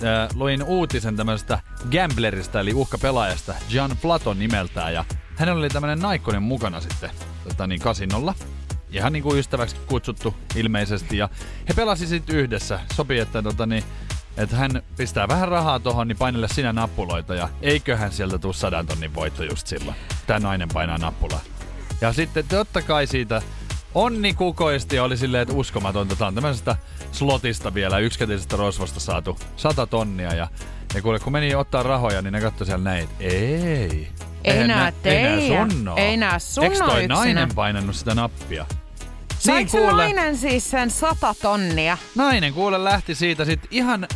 äh, luin uutisen tämmöisestä gamblerista, eli uhkapelaajasta, John Platon nimeltään, ja hänellä oli tämmönen naikkonen mukana sitten tota niin, kasinolla. Ihan niin kuin ystäväksi kutsuttu ilmeisesti, ja he pelasi sitten yhdessä. Sopii, että tota niin, että hän pistää vähän rahaa tohon, niin painelle sinä nappuloita, ja eiköhän sieltä tuu sadan tonnin voitto just silloin. Tämä nainen painaa nappulaa. Ja sitten totta kai siitä onni kukoisti ja oli silleen, että uskomatonta. Tämä on tämmöisestä slotista vielä, yksikätisestä rosvosta saatu 100 tonnia. Ja, ja kuule, kun meni ottaa rahoja, niin ne katsoi siellä näin, että ei. Ei eihän nää nä- Ei nää teidän. sun oo. Ei nää sun Eiks oo toi yksinä? nainen painannut sitä nappia? Se kuule, nainen siis sen sata tonnia? nainen kuule lähti siitä sit ihan...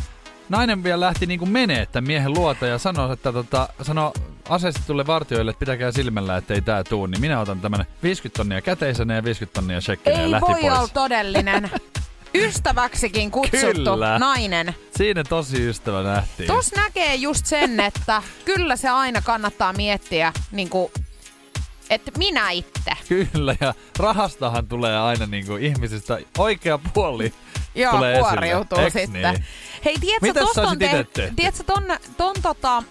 Nainen vielä lähti niinku menee tämän miehen luota ja sanoi, että tota, sano aseistetulle vartioille, että pitäkää silmällä, ettei tää tuu, niin minä otan tämän 50 tonnia käteisenä ja 50 tonnia shekkinä ja Ei lähti voi pois. olla todellinen. Ystäväksikin kutsuttu Kyllä. nainen. Siinä tosi ystävä nähtiin. Tos näkee just sen, että kyllä se aina kannattaa miettiä, niin kuin, että minä itse. Kyllä, ja rahastahan tulee aina niinku ihmisistä oikea puoli Joo, tulee kuoriutuu esille. Sitten. Niin? Hei, tiedätkö, tosta sä on, tehty? tiedätkö, ton, ton tota,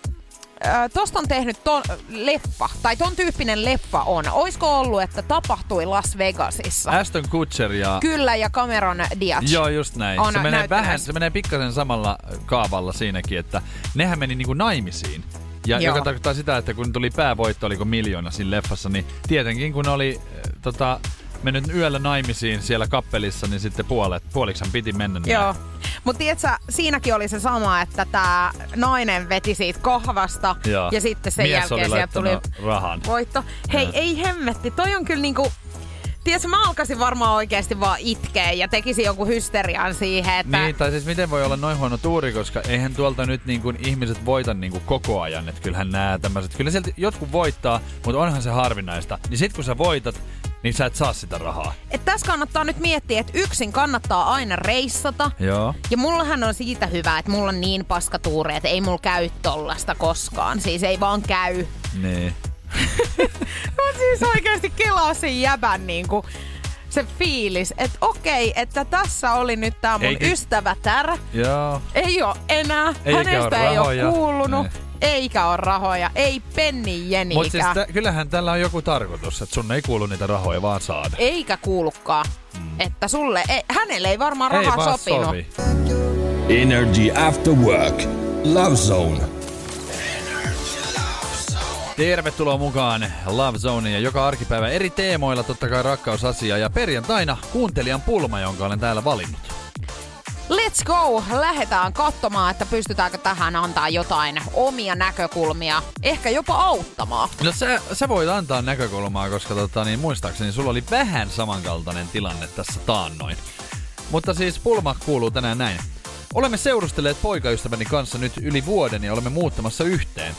ö, tosta on tehnyt ton leffa, tai ton tyyppinen leffa on. Oisko ollut, että tapahtui Las Vegasissa? Aston Kutcher ja... Kyllä, ja Cameron Diaz. Joo, just näin. On se menee vähän, se menee pikkasen samalla kaavalla siinäkin, että nehän meni niinku naimisiin. Ja Joo. joka tarkoittaa sitä, että kun tuli päävoitto, oliko miljoona siinä leffassa, niin tietenkin kun oli äh, tota, mennyt yöllä naimisiin siellä kappelissa, niin sitten puolet, puoliksen piti mennä. näin. Joo. Mutta tiedätkö, siinäkin oli se sama, että tämä nainen veti siitä kahvasta Joo. ja sitten sen Mies jälkeen sieltä tuli rahan. voitto. Hei, Joo. ei hemmetti, toi on kyllä niinku... Tiedätkö, mä alkaisin varmaan oikeasti vaan itkeä ja tekisin jonkun hysterian siihen, että... Niin, tai siis miten voi olla noin huono tuuri, koska eihän tuolta nyt niin kuin ihmiset voita niin kuin koko ajan. Että kyllähän nämä tämmöiset, kyllä sieltä jotkut voittaa, mutta onhan se harvinaista. Niin sit kun sä voitat, niin sä et saa sitä rahaa. Et tässä kannattaa nyt miettiä, että yksin kannattaa aina reissata. Joo. Ja mullahan on siitä hyvä, että mulla on niin paskatuuri, että ei mulla käy tollasta koskaan. Siis ei vaan käy. Niin. Mä siis oikeasti kelaa sen jäbän niinku se fiilis, että okei, että tässä oli nyt tää mun Eikä- ystävätär. Joo. Ei oo enää, Eikä hänestä oo ei oo rahoja. kuulunut, Niin. Eikä oo rahoja, ei penni jenikään. Mutta siis tä, kyllähän tällä on joku tarkoitus, että sun ei kuulu niitä rahoja vaan saada. Eikä kuulukaan. Että sulle, ei, hänelle ei varmaan ei rahaa vaan sopinut. sovi. Energy After Work. Love Zone. Tervetuloa mukaan Love Zoneen ja joka arkipäivä eri teemoilla, totta kai rakkausasia ja perjantaina kuuntelijan pulma, jonka olen täällä valinnut. Let's go! Lähdetään katsomaan, että pystytäänkö tähän antaa jotain omia näkökulmia, ehkä jopa auttamaan. No sä, sä voit antaa näkökulmaa, koska tota, niin muistaakseni sulla oli vähän samankaltainen tilanne tässä taannoin. Mutta siis pulma kuuluu tänään näin. Olemme seurustelleet poikaystäväni kanssa nyt yli vuoden ja olemme muuttamassa yhteen.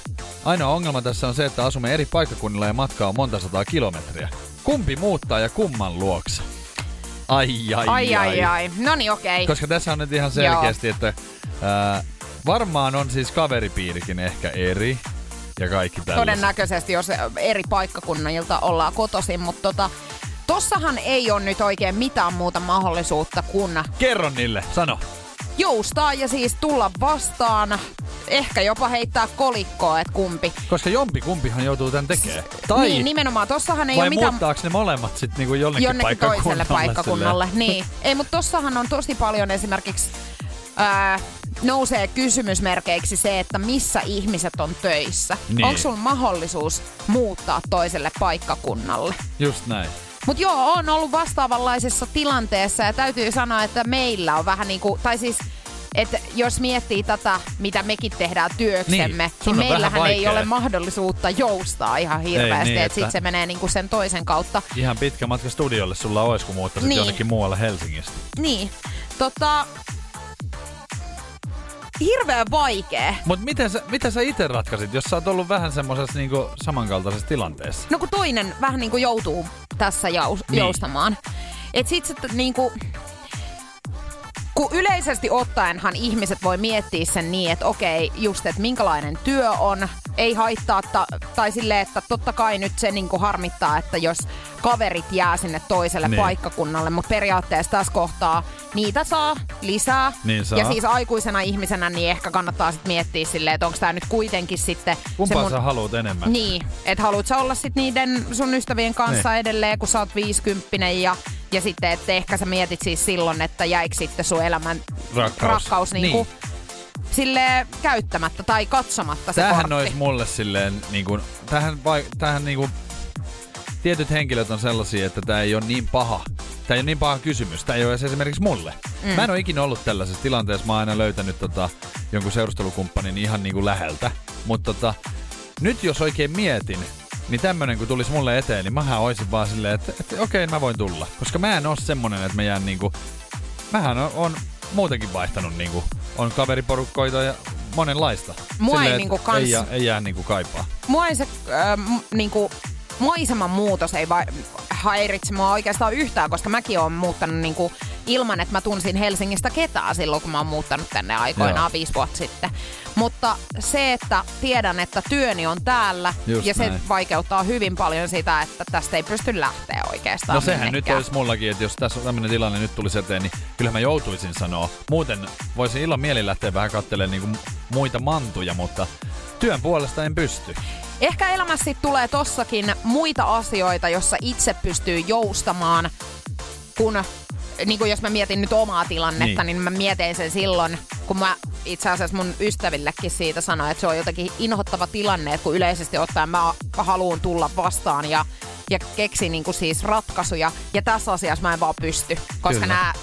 Ainoa ongelma tässä on se, että asumme eri paikkakunnilla ja matkaa on monta sataa kilometriä. Kumpi muuttaa ja kumman luokse? Ai ai Ai ai ai. No niin, okei. Koska tässä on nyt ihan selkeästi, että ää, varmaan on siis kaveripiirikin ehkä eri ja kaikki tällaiset. Todennäköisesti, jos eri paikkakunnilta ollaan kotoisin, mutta tota, tossahan ei ole nyt oikein mitään muuta mahdollisuutta kuin Kerro niille, sano. Joustaa ja siis tulla vastaan. Ehkä jopa heittää kolikkoa, että kumpi. Koska jompi kumpihan joutuu tämän tekemään. Tai Niin, nimenomaan. Tossahan ei vai ole mitään ne molemmat sitten niinku jonnekin, jonnekin toiselle paikkakunnalle. silleen? Niin. Ei, mutta tossahan on tosi paljon esimerkiksi ää, nousee kysymysmerkeiksi se, että missä ihmiset on töissä. Niin. Onko sulla mahdollisuus muuttaa toiselle paikkakunnalle? Just näin. Mutta joo, on ollut vastaavanlaisessa tilanteessa ja täytyy sanoa, että meillä on vähän niin kuin, tai siis että jos miettii tätä, mitä mekin tehdään työksemme, Niin, niin, meillähän ei ole mahdollisuutta joustaa ihan hirveästi, niin, että että- sitten se menee niinku sen toisen kautta. Ihan pitkä matka studiolle sulla olisi, kun muuttaisit Niin. jonnekin muualle Helsingistä. Niin, tota... Hirveän vaikea. Mut miten sä, mitä sä itse ratkaisit, jos sä oot ollut vähän semmosessa niinku samankaltaisessa tilanteessa? No kun toinen vähän niinku joutuu tässä jaus, Niin. niin. joustamaan. Et sit se niinku... Kun yleisesti ottaenhan ihmiset voi miettiä sen niin, että okei, just, että minkälainen työ on, ei haittaa, ta, tai silleen, että totta kai nyt se niinku harmittaa, että jos kaverit jää sinne toiselle Niin. paikkakunnalle, mutta periaatteessa tässä kohtaa niitä saa lisää. Niin saa. Ja siis aikuisena ihmisenä niin ehkä kannattaa sitten miettiä silleen, että onko tämä nyt kuitenkin sitten Kumpaa se mun... sä haluat enemmän? Niin, että haluat sä olla sit niiden sun ystävien kanssa Niin. edelleen, kun sä oot 50 ja, ja sitten, että ehkä sä mietit siis silloin, että jäikö sitten sun elämän Rakkaus. rakkaus Niin. niin. sille käyttämättä tai katsomatta se Tämähän kortti. olisi mulle silleen, niin kuin, tämähän, vai, tämähän niin kuin, tietyt henkilöt on sellaisia, että tämä ei ole niin paha. Tämä ei ole niin paha kysymys. Tämä ei ole esimerkiksi mulle. Mm. Mä en ole ikinä ollut tällaisessa tilanteessa. Mä oon aina löytänyt tota, jonkun seurustelukumppanin ihan niin kuin läheltä. Mutta tota, nyt jos oikein mietin, niin tämmönen kun tulisi mulle eteen, niin mähän oisin vaan silleen, että, että okei, mä voin tulla. Koska mä en oo semmonen, että mä jään niinku... Mähän on, on muutenkin vaihtanut niinku, on kaveriporukkoita ja monenlaista. Mua ei Silleen, niinku että kans- Ei, jää, ei jää niinku kaipaa. Mua ei se äh, niinku, maiseman muutos ei va- häiritse mua oikeastaan yhtään, koska mäkin oon muuttanut niinku, ilman, että mä tunsin Helsingistä ketään silloin, kun mä oon muuttanut tänne aikoinaan Joo. viisi vuotta sitten. Mutta se, että tiedän, että työni on täällä Just ja se näin. vaikeuttaa hyvin paljon sitä, että tästä ei pysty lähteä oikeastaan No sehän nyt minnekään. olisi mullakin, että jos tässä tämmöinen tilanne nyt tulisi eteen, niin kyllä mä joutuisin sanoa. Muuten voisin illan mieli lähteä vähän katselemaan niinku muita mantuja, mutta työn puolesta en pysty. Ehkä elämässä sit tulee tossakin muita asioita, jossa itse pystyy joustamaan, kun niin kuin jos mä mietin nyt omaa tilannetta, Niin. niin. mä mietin sen silloin, kun mä itse asiassa mun ystävillekin siitä sanoin, että se on jotenkin inhottava tilanne, että kun yleisesti ottaen mä haluan tulla vastaan ja, ja keksin niin kuin siis ratkaisuja, ja tässä asiassa mä en vaan pysty, koska nämä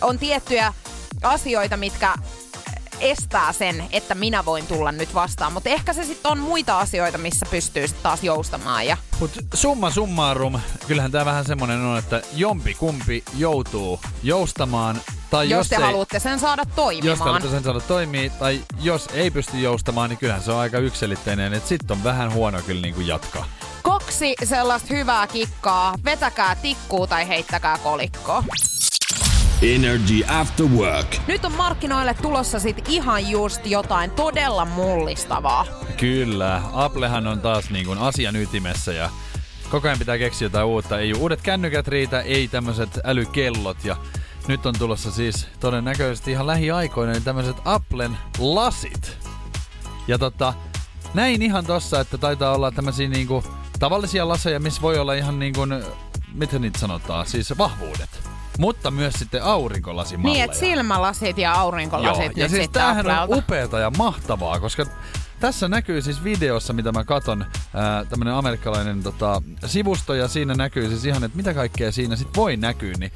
on tiettyjä asioita, mitkä estää sen, että minä voin tulla nyt vastaan. Mutta ehkä se sitten on muita asioita, missä pystyy sitten taas joustamaan. Ja Mut summa summarum, kyllähän tää vähän semmonen on, että jompi kumpi joutuu joustamaan. Tai jos, jos, te ei, haluatte sen saada jos te toimimaan. haluatte sen saada toimii, tai jos ei pysty joustamaan, niin kyllähän se on aika ykselitteinen, että sit on vähän huono kyllä niinku jatkaa. Kaksi sellaista hyvää kikkaa. Vetäkää tikkuu tai heittäkää kolikkoa. Energy After Work. Nyt on markkinoille tulossa sit ihan just jotain todella mullistavaa. Kyllä, Applehan on taas niin kuin asian ytimessä ja koko ajan pitää keksiä jotain uutta. Ei uudet kännykät riitä, ei tämmöiset älykellot ja nyt on tulossa siis todennäköisesti ihan lähiaikoina niin tämmöiset Applen lasit. Ja tota, näin ihan tossa, että taitaa olla tämmöisiä niinku tavallisia laseja, missä voi olla ihan niin kuin, mitä niitä sanotaan, siis vahvuudet. Mutta myös sitten aurinkolasimalleja. Niin, että silmälasit ja aurinkolasit Joo, nyt ja siis tämähän on upeata ja mahtavaa, koska tässä näkyy siis videossa, mitä mä katon, tämmönen amerikkalainen tota, sivusto, ja siinä näkyy siis ihan, että mitä kaikkea siinä sit voi näkyä, niin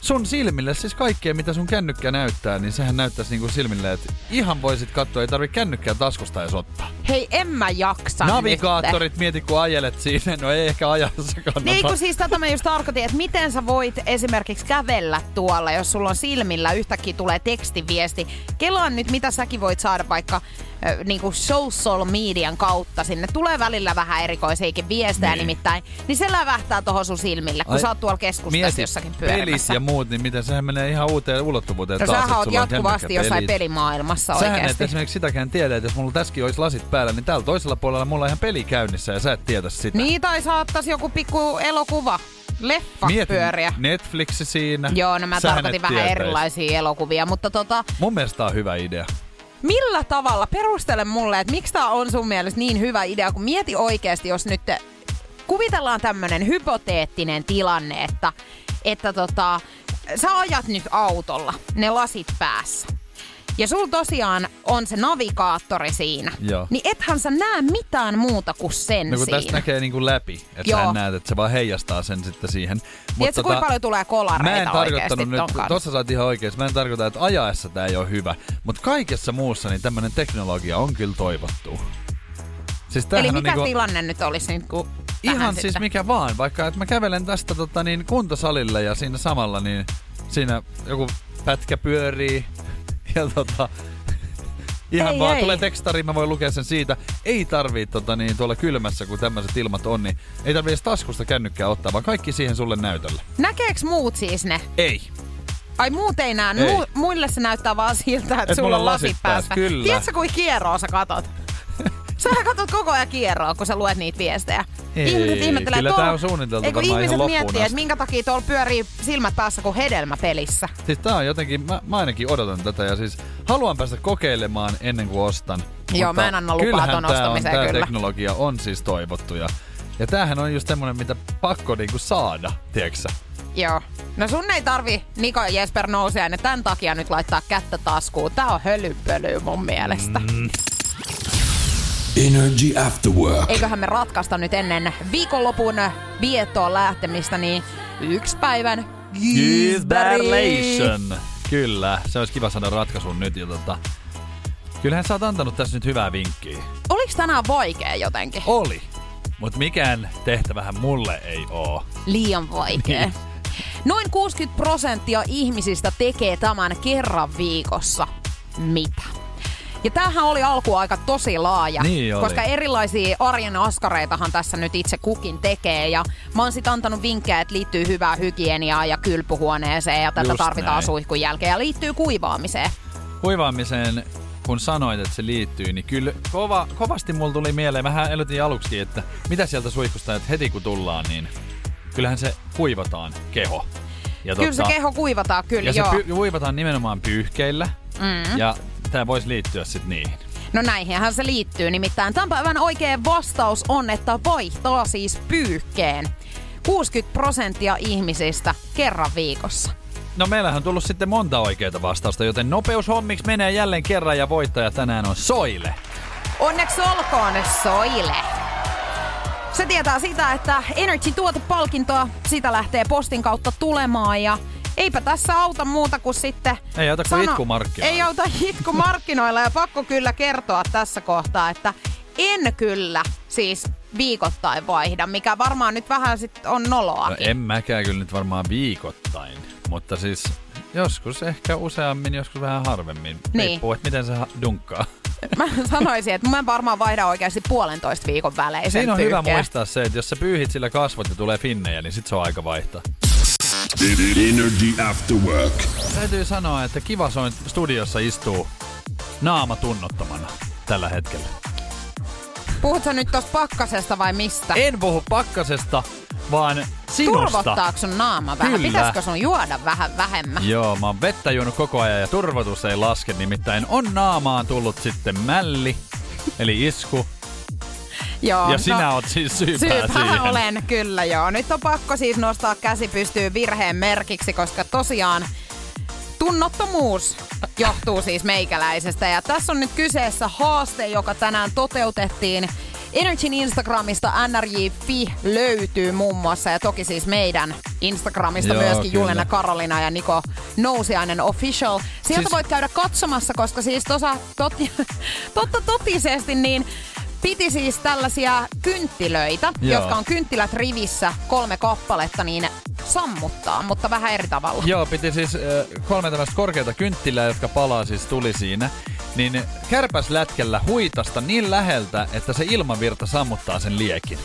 sun silmille, siis kaikkea mitä sun kännykkä näyttää, niin sehän näyttäisi niinku silmille, että ihan voisit katsoa, ei tarvi kännykkää taskusta edes ottaa. Hei, en mä jaksa Navigaattorit, mieti kun ajelet siinä, no ei ehkä ajassa kannata. Niin kun siis tätä mä just tarkoitin, että miten sä voit esimerkiksi kävellä tuolla, jos sulla on silmillä yhtäkkiä tulee tekstiviesti. Kelaan nyt, mitä säkin voit saada vaikka äh, niinku social median kautta sinne. Tulee välillä vähän erikoisiakin viestejä Niin. nimittäin. Niin se lävähtää tohon sun silmille, kun Ai, sä oot tuolla keskustassa jossakin pyörimässä. ja muut, niin miten sehän menee ihan uuteen ulottuvuuteen No taas. sähän oot jatkuvasti jossain pelimaailmassa Sähän et oikeesti. esimerkiksi sitäkään tiedä, että jos mulla tässäkin olisi lasit päällä, niin täällä toisella puolella mulla on ihan peli käynnissä ja sä et tiedä sitä. Niin, tai saattais joku pikku elokuva, leffa pyöriä. Netflixi siinä. Joo, no mä Sähän tarkoitin et vähän tietäis. erilaisia elokuvia, mutta tota, Mun mielestä tää on hyvä idea. Millä tavalla, perustele mulle, että miksi tää on sun mielestä niin hyvä idea, kun mieti oikeasti, jos nyt kuvitellaan tämmönen hypoteettinen tilanne, että, että tota, sä ajat nyt autolla, ne lasit päässä. Ja sulla tosiaan on se navigaattori siinä. Joo. Niin ethän sä näe mitään muuta kuin sen No kun siinä. tästä näkee niinku läpi, että sä näet, että se vaan heijastaa sen sitten siihen. Tiedätkö, kuinka paljon tulee kolareita tota, Mä en tarkoittanut nyt, tossa saat ihan oikein, mä en tarkoita, että ajaessa tää ei ole hyvä, mutta kaikessa muussa niin tämmönen teknologia on kyllä toivottu. Siis Eli mikä niinku, tilanne nyt olisi kun tähän Ihan siis sitten? mikä vaan, vaikka että mä kävelen tästä tota, niin kuntosalille ja siinä samalla niin siinä joku pätkä pyörii ja tota, ihan Ei, vaan ei. tulee tekstari, mä voin lukea sen siitä. Ei tarvii tota, niin, tuolla kylmässä, kun tämmöiset ilmat on, niin ei tarvii edes taskusta kännykkää ottaa, vaan kaikki siihen sulle näytölle. Näkeeks muut siis ne? Ei. Ai muut ei näe. Ei. Mu- muille se näyttää vaan siltä, että Et sulla on lasit päässä, päässä. kyllä. Tiedätkö, kuin kierroa sä katot? Sähän katot koko ajan kierroa, kun sä luet niitä viestejä. Ei, ihmiset ihmettelee, kyllä tää on suunniteltu Ei, kun varmaan ihmiset miettii, että minkä takia tuolla pyörii silmät päässä kuin hedelmäpelissä. Siis tää on jotenkin, mä, mä ainakin odotan tätä ja siis haluan päästä kokeilemaan ennen kuin ostan. Joo, Mutta mä en anna lupaa ton tää on, ostamiseen tää kyllä. teknologia on siis toivottu ja, ja tämähän on just semmonen, mitä pakko niinku saada, tieksä? Joo. No sun ei tarvi Niko ja Jesper Nousiainen tämän takia nyt laittaa kättä taskuun. Tää on hölypöly mun mielestä. Mm. Energy After Work. Eiköhän me ratkaista nyt ennen viikonlopun viettoon lähtemistä, niin yksi päivän Gisberlation. Kyllä, se olisi kiva saada ratkaisun nyt. Ja tota, kyllähän sä oot antanut tässä nyt hyvää vinkkiä. Oliko tänään vaikea jotenkin? Oli. Mutta mikään tehtävähän mulle ei oo. Liian vaikea. Niin. Noin 60 prosenttia ihmisistä tekee tämän kerran viikossa. Mitä? Ja tämähän oli alkuaika tosi laaja, Niin oli. koska erilaisia arjen askareitahan tässä nyt itse kukin tekee. Ja mä oon sit antanut vinkkejä, että liittyy hyvää hygieniaa ja kylpyhuoneeseen ja tätä Just tarvitaan näin. suihkun jälkeen ja liittyy kuivaamiseen. Kuivaamiseen, kun sanoit, että se liittyy, niin kyllä kova, kovasti mulla tuli mieleen, vähän elotin aluksi, että mitä sieltä suihkusta, että heti kun tullaan, niin kyllähän se kuivataan keho. Ja Kyllä se keho kuivataan, kyllä ja se joo. py, kuivataan nimenomaan pyyhkeillä, mm. ja tämä voisi liittyä sitten niihin. No näihinhän se liittyy. Nimittäin tämän päivän oikea vastaus on, että vaihtaa siis pyyhkeen. 60 prosenttia ihmisistä kerran viikossa. No meillähän on tullut sitten monta oikeaa vastausta, joten nopeushommiksi menee jälleen kerran ja voittaja tänään on Soile. Onneksi olkoon Soile. Se tietää sitä, että Energy-tuotepalkintoa, sitä lähtee postin kautta tulemaan ja eipä tässä auta muuta kuin sitten... Ei auta kuin itkumarkkinoilla. Ei auta itkumarkkinoilla ja pakko kyllä kertoa tässä kohtaa, että en kyllä siis viikoittain vaihda, mikä varmaan nyt vähän sit on noloakin. No en mäkään kyllä nyt varmaan viikoittain, mutta siis joskus ehkä useammin, joskus vähän harvemmin. Niin. Riippuu, että miten se dunkkaa. Mä sanoisin, että mä en varmaan vaihda oikeasti puolentoista viikon välein Siinä on hyvä pyyhkeen. muistaa se, että jos sä pyyhit sillä kasvot ja tulee finnejä, niin sit se on aika vaihtaa. Energy After Work. Täytyy sanoa, että kiva soin studiossa istuu naama tunnottomana tällä hetkellä. Puhutko nyt tosta pakkasesta vai mistä? En puhu pakkasesta, vaan sinusta. Turvottaako sun naama vähän? Kyllä. Pitäisikö sun juoda vähän vähemmän? Joo, mä oon vettä juonut koko ajan ja turvotus ei laske, nimittäin on naamaan tullut sitten mälli, eli isku, Joo, ja sinä oot siis syypää Syypää siihen. olen, kyllä joo. Nyt on pakko siis nostaa käsi pystyy virheen merkiksi, koska tosiaan tunnottomuus johtuu siis meikäläisestä. Ja tässä on nyt kyseessä haaste, joka tänään toteutettiin. Energyn Instagramista nrj.fi löytyy muun muassa ja toki siis meidän Instagramista Joo, myöskin kyllä. Julena Karolina ja Niko Nousiainen Official. Sieltä Siis- siis... voit käydä katsomassa, koska siis tosa, tot, totta totisesti niin piti siis tällaisia kynttilöitä, Joo. jotka on kynttilät rivissä, kolme kappaletta, niin sammuttaa, mutta vähän eri tavalla. Joo, piti siis äh, kolme tämmöistä korkeata kynttilää, jotka palaa siis tuli siinä. Niin kärpäslätkellä huitasta niin läheltä, että se ilmavirta sammuttaa sen liekin.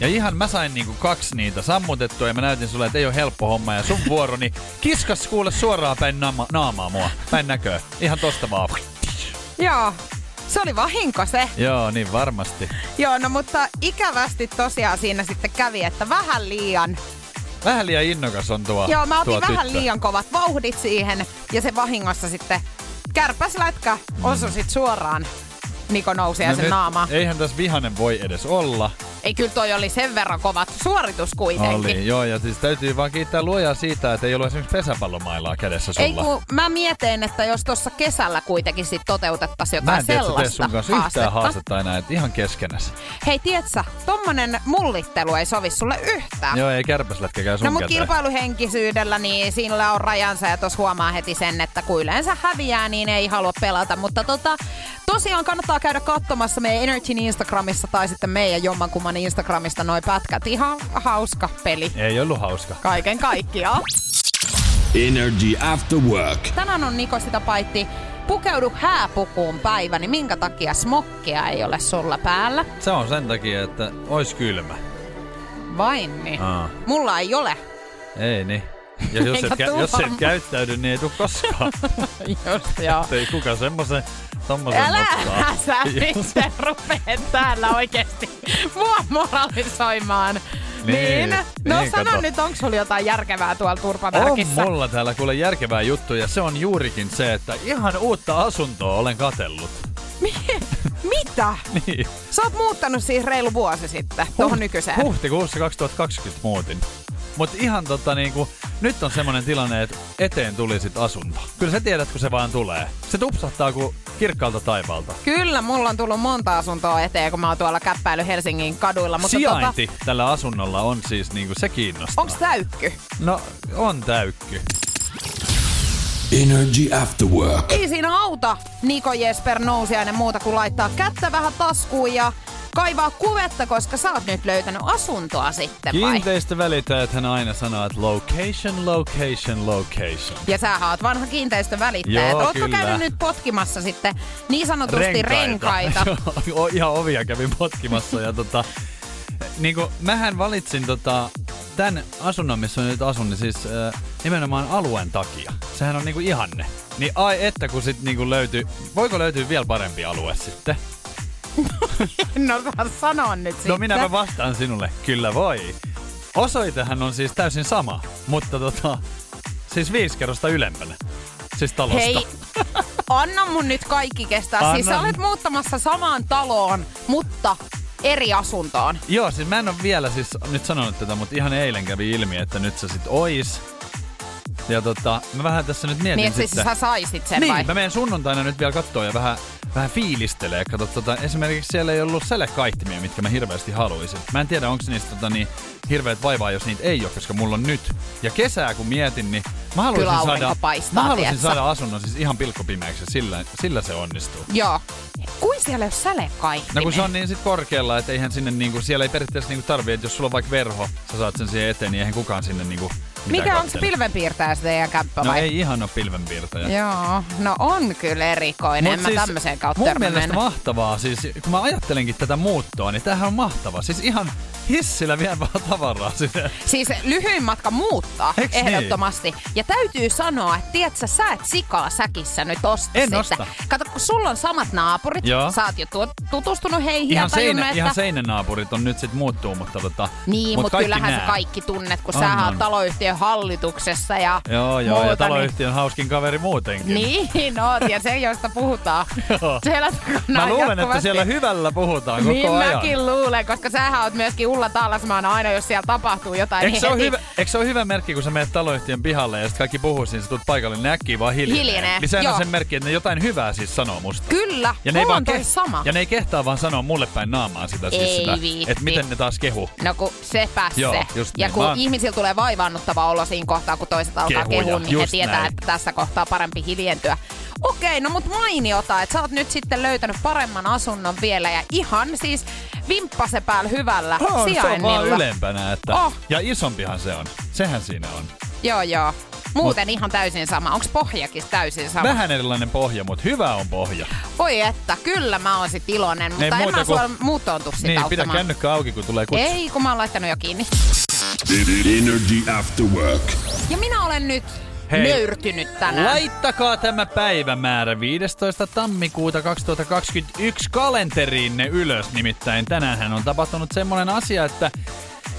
Ja ihan mä sain niinku kaksi niitä sammutettua ja mä näytin sulle, että ei ole helppo homma. Ja sun vuoroni kiskas kuule suoraan päin naama, naamaa mua. Päin näköä. Ihan tosta vaan. Joo. Se oli vahinko se. Joo, niin varmasti. Joo, no mutta ikävästi tosiaan siinä sitten kävi, että vähän liian Vähän liian innokas on tuo Joo, mä tuo otin vähän tyttö. liian kovat vauhdit siihen ja se vahingossa sitten kärpäslätkä osui sit suoraan Niko nousi ja sen nyt naamaan. Ei. Eihän tässä vihanen voi edes olla. Ei kyllä toi oli sen verran kovat suoritus kuitenkin. Oli, joo, ja siis täytyy vaan kiittää luojaa siitä, että ei ollut esimerkiksi pesäpallomailaa kädessä sulla. Ei kun mä mietin, että jos tuossa kesällä kuitenkin sit toteutettaisiin Mä jotain en tiedä, että sellaista sun kanssa yhtään haastetta enää, että ihan keskenäs. Hei, tietsä, tommonen mullittelu ei sovi sulle yhtään. Joo, ei kärpäslätkäkään sun No mut kilpailuhenkisyydellä, niin siinä on rajansa ja tuossa huomaa heti sen, että kun yleensä häviää, niin ei halua pelata. Mutta tota, tosiaan kannattaa käydä katsomassa meidän Energyn Instagramissa tai sitten meidän jommankumman Instagramista noi pätkät. Ihan hauska peli. Ei ollut hauska. Kaiken kaikkiaan. Energy After Work. Tänään on Niko sitä paitti pukeudu hääpukuun päivä, niin minkä takia smokkia ei ole sulla päällä? Se on sen takia, että ois kylmä. Vain niin. Aa. Mulla ei ole. Ei niin. Ja jos et, kä- jos et käyttäydy, niin ei tuu koskaan. Just joo. ei kuka semmosen, tommosen Älä ottaa. sä nyt rupee täällä oikeesti mua moralisoimaan. Niin, Niin. No niin, sano kato. nyt, onko sulla jotain järkevää tuolla On turpavärkissä? mulla täällä kuule järkevää juttu ja se on juurikin se, että ihan uutta asuntoa olen katellut. Mitä? Niin. Sä oot muuttanut siis reilu vuosi sitten tuohon nykyiseen. Huhtikuussa 2020 muutin. Mut ihan tota niinku, nyt on semmonen tilanne, että eteen tuli sit asunto. Kyllä sä tiedät, kun se vaan tulee. Se tupsahtaa kuin kirkkaalta taivaalta. Kyllä, mulla on tullut monta asuntoa eteen, kun mä oon tuolla käppäily Helsingin kaduilla. Mutta Sijainti tällä asunnolla on siis niinku, se kiinnostaa. onks täykky? No, on täykky. Energy After Work. Ei siinä auta Niko Jesper Nousiainen muuta kuin laittaa kättä vähän taskuun ja kaivaa kuvetta, koska sä oot nyt löytänyt asuntoa sitten vai? Kiinteistövälittäjät hän aina sanoo, että location, location, location. Ja sä oot vanha kiinteistövälittäjä. Joo, Ootko kyllä. käynyt nyt potkimassa sitten niin sanotusti renkaita? Joo, ihan ovia kävin potkimassa ja tota, niinku, mähän valitsin tota, tämän asunnon, missä nyt asun, niin siis äh, nimenomaan alueen takia. Sehän on niinku ihanne. Niin ai että kun sit niinku löytyy, voiko löytyä vielä parempi alue sitten? No saa sanoa nyt sitten. No minäpä vastaan sinulle, kyllä voi. Osoitehan on siis täysin sama, mutta tota, siis viisi kerrosta ylempänä. Siis talosta. Hei, anna mun nyt kaikki kestää. Siis sä olet muuttamassa samaan taloon, mutta eri asuntoon. Joo, siis mä en ole vielä siis nyt sanonut tätä, mutta ihan eilen kävi ilmi, että nyt se sit ois. Ja tota, mä vähän tässä nyt mietin Niin, että siis sä saisit sen niin, vai? mä menen sunnuntaina nyt vielä kattoo ja vähän, vähän fiilistelee. Kato, tota, esimerkiksi siellä ei ollut selekaihtimia, mitkä mä hirveästi haluaisin. Mä en tiedä, onko niistä tota, niin, hirveät vaivaa, jos niitä ei ole, koska mulla on nyt. Ja kesää kun mietin, niin mä haluaisin Kyllä saada, paistaa, mä haluaisin tietsä. saada asunnon siis ihan pilkkopimeäksi. Sillä, sillä se onnistuu. Joo. Kuin siellä ei ole sälekaihtinen? No kun se on niin sit korkealla, että eihän sinne niinku, siellä ei periaatteessa niinku tarvii, että jos sulla on vaikka verho, sä saat sen siihen eteen, niin eihän kukaan sinne niinku mitään Mikä on se pilvenpiirtäjä se teidän kämppä No vai? ei ihan ole pilvenpiirtäjä. Joo, no on kyllä erikoinen. Mut en mä tämmöiseen kautta mun mielestä mahtavaa, siis kun mä ajattelenkin tätä muuttoa, niin tämähän on mahtava. Siis ihan hissillä vie vaan tavaraa sinne. Siis lyhyin matka muuttaa Eiks niin? ehdottomasti. Ja täytyy sanoa, että tiedät sä, sä et sikaa säkissä nyt osta En sitä. osta. Kato, kun sulla on samat naapurit, Joo. sä oot jo tu- tutustunut heihin Ihan, ja tajunnut, seinä, että... ihan seinänaapurit on nyt sit muuttuu, mutta tota... Niin, mut mutta kaikki kyllähän nää. sä kaikki tunnet, kun sä oot taloyhtiön hallituksessa ja Joo, joo, muuta, ja taloyhtiön hauskin kaveri muutenkin. Niin, niin oot, ja se, josta puhutaan. Siellä Mä luulen, että jatkuvasti- siellä hyvällä puhutaan koko niin ajan. mäkin luulen, koska sähän oot myöskin tulla tallasmaan aina, jos siellä tapahtuu jotain. Eikö niin se, ole heti- hyvä, eikö se ole hyvä merkki, kun sä menet taloyhtiön pihalle ja sitten kaikki puhuu siinä, sä tulet paikalle, niin ne äkkiä vaan hiljenee. Hiljenee, Niin sehän joo. on sen merkki, että ne jotain hyvää siis sanoo musta. Kyllä, Ja ne, ei vaan ke- sama. ja ne ei kehtaa vaan sanoa mulle päin naamaa sitä, siis Ei sitä viitti. että miten ne taas kehu. No kun sepä Joo, se. just ja niin. kun Mä ihmisillä tulee vaivaannuttava olo siinä kohtaa, kun toiset alkaa kehua, niin he tietää, näin. että tässä kohtaa parempi hiljentyä. Okei, no mut mainiota, että sä oot nyt sitten löytänyt paremman asunnon vielä ja ihan siis vimppase päällä hyvällä On, se on sijainnilla. vaan ylempänä. Että, Oh. Ja isompihan se on. Sehän siinä on. Joo, joo. Muuten ihan täysin sama. Onks pohjakin täysin sama? Vähän erilainen pohja, mutta hyvä on pohja. Voi että, kyllä mä oon sit iloinen, mutta en muuta mä sua muutoon tuu sit Niin, pidä kännykkä auki, kun tulee kutsu. Ei, kun mä oon laittanut jo kiinni. Energy After Work. Ja minä olen nyt Hei. nöyrtynyt tänään. Laittakaa tämä päivämäärä 15. tammikuuta 2021 kalenteriinne ylös. Nimittäin tänään on tapahtunut semmoinen asia, että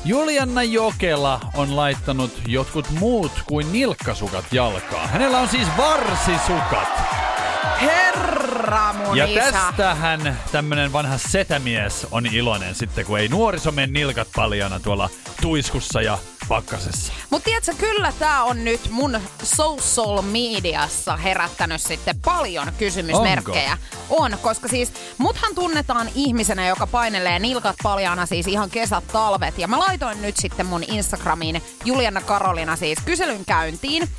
Julianna Jokela on laittanut jotkut muut kuin nilkkasukat jalkaa. Hänellä on siis varsisukat. Herra mun Ja isä. tästähän tämmönen vanha setämies on iloinen sitten, kun ei nuoriso mene nilkat paljana tuolla tuiskussa ja pakkasessa. Mut tiedätkö, kyllä tää on nyt mun social mediassa herättänyt sitten paljon kysymysmerkkejä. On, koska siis muthan tunnetaan ihmisenä, joka painelee nilkat paljaana siis ihan kesät, talvet. Ja mä laitoin nyt sitten mun Instagramiin Juliana Karolina siis kyselyn käyntiin,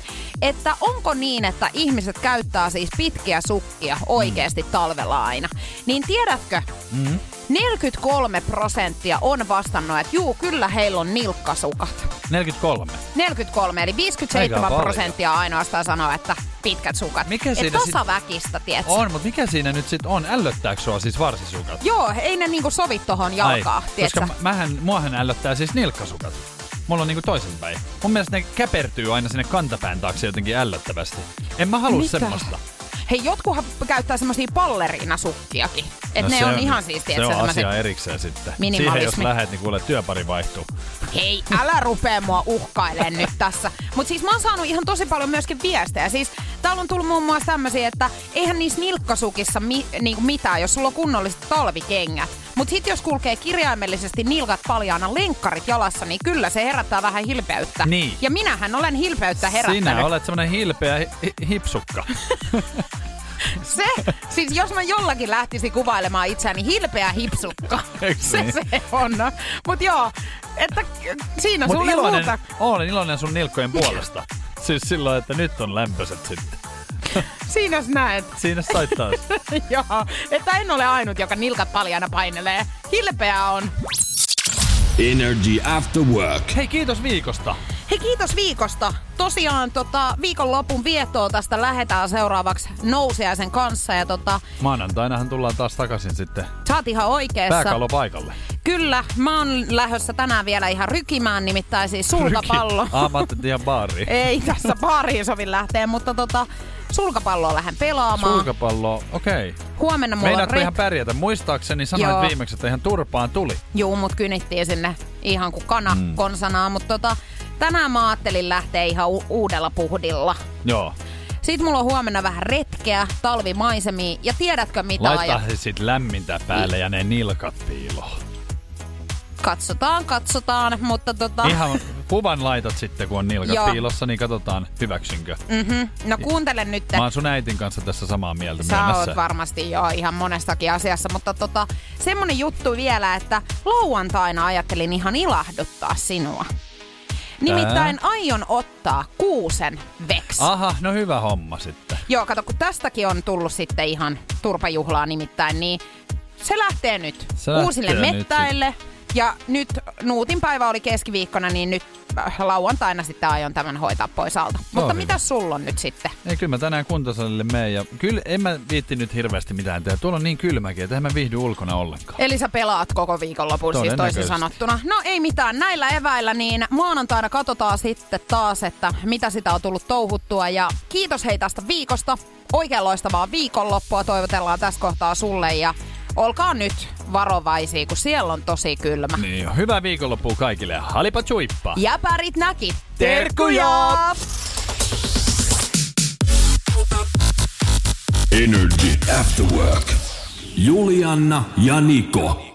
että onko niin, että ihmiset käyttää siis pitkiä sukkia oikeasti talvella aina. Niin tiedätkö, Mm. 43 prosenttia on vastannut, että juu, kyllä heillä on nilkkasukat. 43. 43, eli 57 Aika paljon. prosenttia ainoastaan sanoo, että pitkät sukat. Mikä Et siinä sit- tasaväkistä, tiedätkö? On, mutta mikä siinä nyt sitten on? Ällöttääkö sua siis varsisukat? Joo, ei ne niinku sovi tohon jalkaan, Ai, tiedätkö? koska mähän, muahan ällöttää siis nilkkasukat. Mulla on niinku toisinpäin. Mun mielestä ne käpertyy aina sinne kantapään taakse jotenkin ällöttävästi. En mä halua Mitä? semmoista. Hei, jotkuhan käyttää semmosia balleriinasukkiakin. Et No ne se on, ihan siis, Se tiedätkö, on asia erikseen sitten. Siihen jos lähet, niin kuule työpari vaihtuu. Hei, älä rupee mua uhkailemaan nyt tässä. Mutta siis mä oon saanut ihan tosi paljon myöskin viestejä. Siis täällä on tullut muun muassa tämmöisiä, että eihän niissä nilkkasukissa mi- niinku mitään, jos sulla on kunnolliset talvikengät. Mutta sitten jos kulkee kirjaimellisesti nilkat paljaana, lenkkarit jalassa, niin kyllä se herättää vähän hilpeyttä. Niin. Ja minähän olen hilpeyttä herättänyt. Sinä olet semmonen hilpeä hi- hi- hipsukka. Se, siis jos mä jollakin lähtisin kuvailemaan itseäni hilpeä hipsukka. Se niin? se on. Mut joo, että siinä Mut sulle iloinen, muuta. olen iloinen sun nilkkojen puolesta. Siis silloin, että nyt on lämpöiset sitten. Siinä sä näet. Siinä sait taas. Joo, että en ole ainut, joka nilkat paljana painelee. Hilpeä on. Energy After Work. Hei, kiitos viikosta. Hei, kiitos viikosta. Tosiaan tota, viikonlopun viettoa tästä lähetään seuraavaksi nousiaisen kanssa. Ja tota, Maanantainahan tullaan taas takaisin sitten sä oot ihan oikeassa. pääkallo paikalle. Kyllä, mä oon lähdössä tänään vielä ihan rykimään, nimittäin siis sulkapallo. Ah, mä ihan baariin. Ei tässä baariin sovi lähteä, mutta tota, sulkapalloa lähden pelaamaan. Sulkapallo, okei. Okay. Huomenna mulla on Meinaatko ihan pärjätä? Muistaakseni sanoit Joo. viimeksi, että ihan turpaan tuli. Juu, mut kynittiin sinne ihan kuin kana mm. konsanaa, mutta tota, tänään mä ajattelin lähteä ihan u- uudella puhdilla. Joo. Sitten mulla on huomenna vähän retkeä, talvimaisemia ja tiedätkö mitä Laita aja? sit lämmintä päälle ja ne nilkat piiloon. Katsotaan, katsotaan, mutta tota... Ihan kuvan laitat sitten, kun on nilkat Joo. piilossa, niin katsotaan, hyväksynkö. Mm-hmm. No kuuntele nyt. Mä oon sun äitin kanssa tässä samaa mieltä. Sä oot varmasti jo ihan monestakin asiassa, mutta tota, semmonen juttu vielä, että lauantaina ajattelin ihan ilahduttaa sinua. Nimittäin aion ottaa kuusen veks. Aha, no hyvä homma sitten. Joo, kato, kun tästäkin on tullut sitten ihan turpajuhlaa nimittäin, niin se lähtee nyt Se uusille lähtee nyt mettäille. Ja nyt Nuutin päivä oli keskiviikkona, niin nyt äh, lauantaina sitten aion tämän hoitaa pois alta. Mutta hyvä. mitä sulla on nyt sitten? Ei, kyllä mä tänään kuntosalille menen ja kyllä en mä viitti nyt hirveästi mitään tehdä. Tuolla on niin kylmäkin, että en mä viihdy ulkona ollenkaan. Eli sä pelaat koko viikonlopun siis toisin sanottuna. No ei mitään, näillä eväillä niin maanantaina katsotaan sitten taas, että mitä sitä on tullut touhuttua. Ja kiitos hei tästä viikosta. Oikein loistavaa viikonloppua toivotellaan tässä kohtaa sulle ja olkaa nyt varovaisia, kun siellä on tosi kylmä. Niin jo. Hyvää viikonloppua kaikille. Halipa chuippa. Ja pärit näki. Terkkuja! Energy After Work. Julianna ja Niko.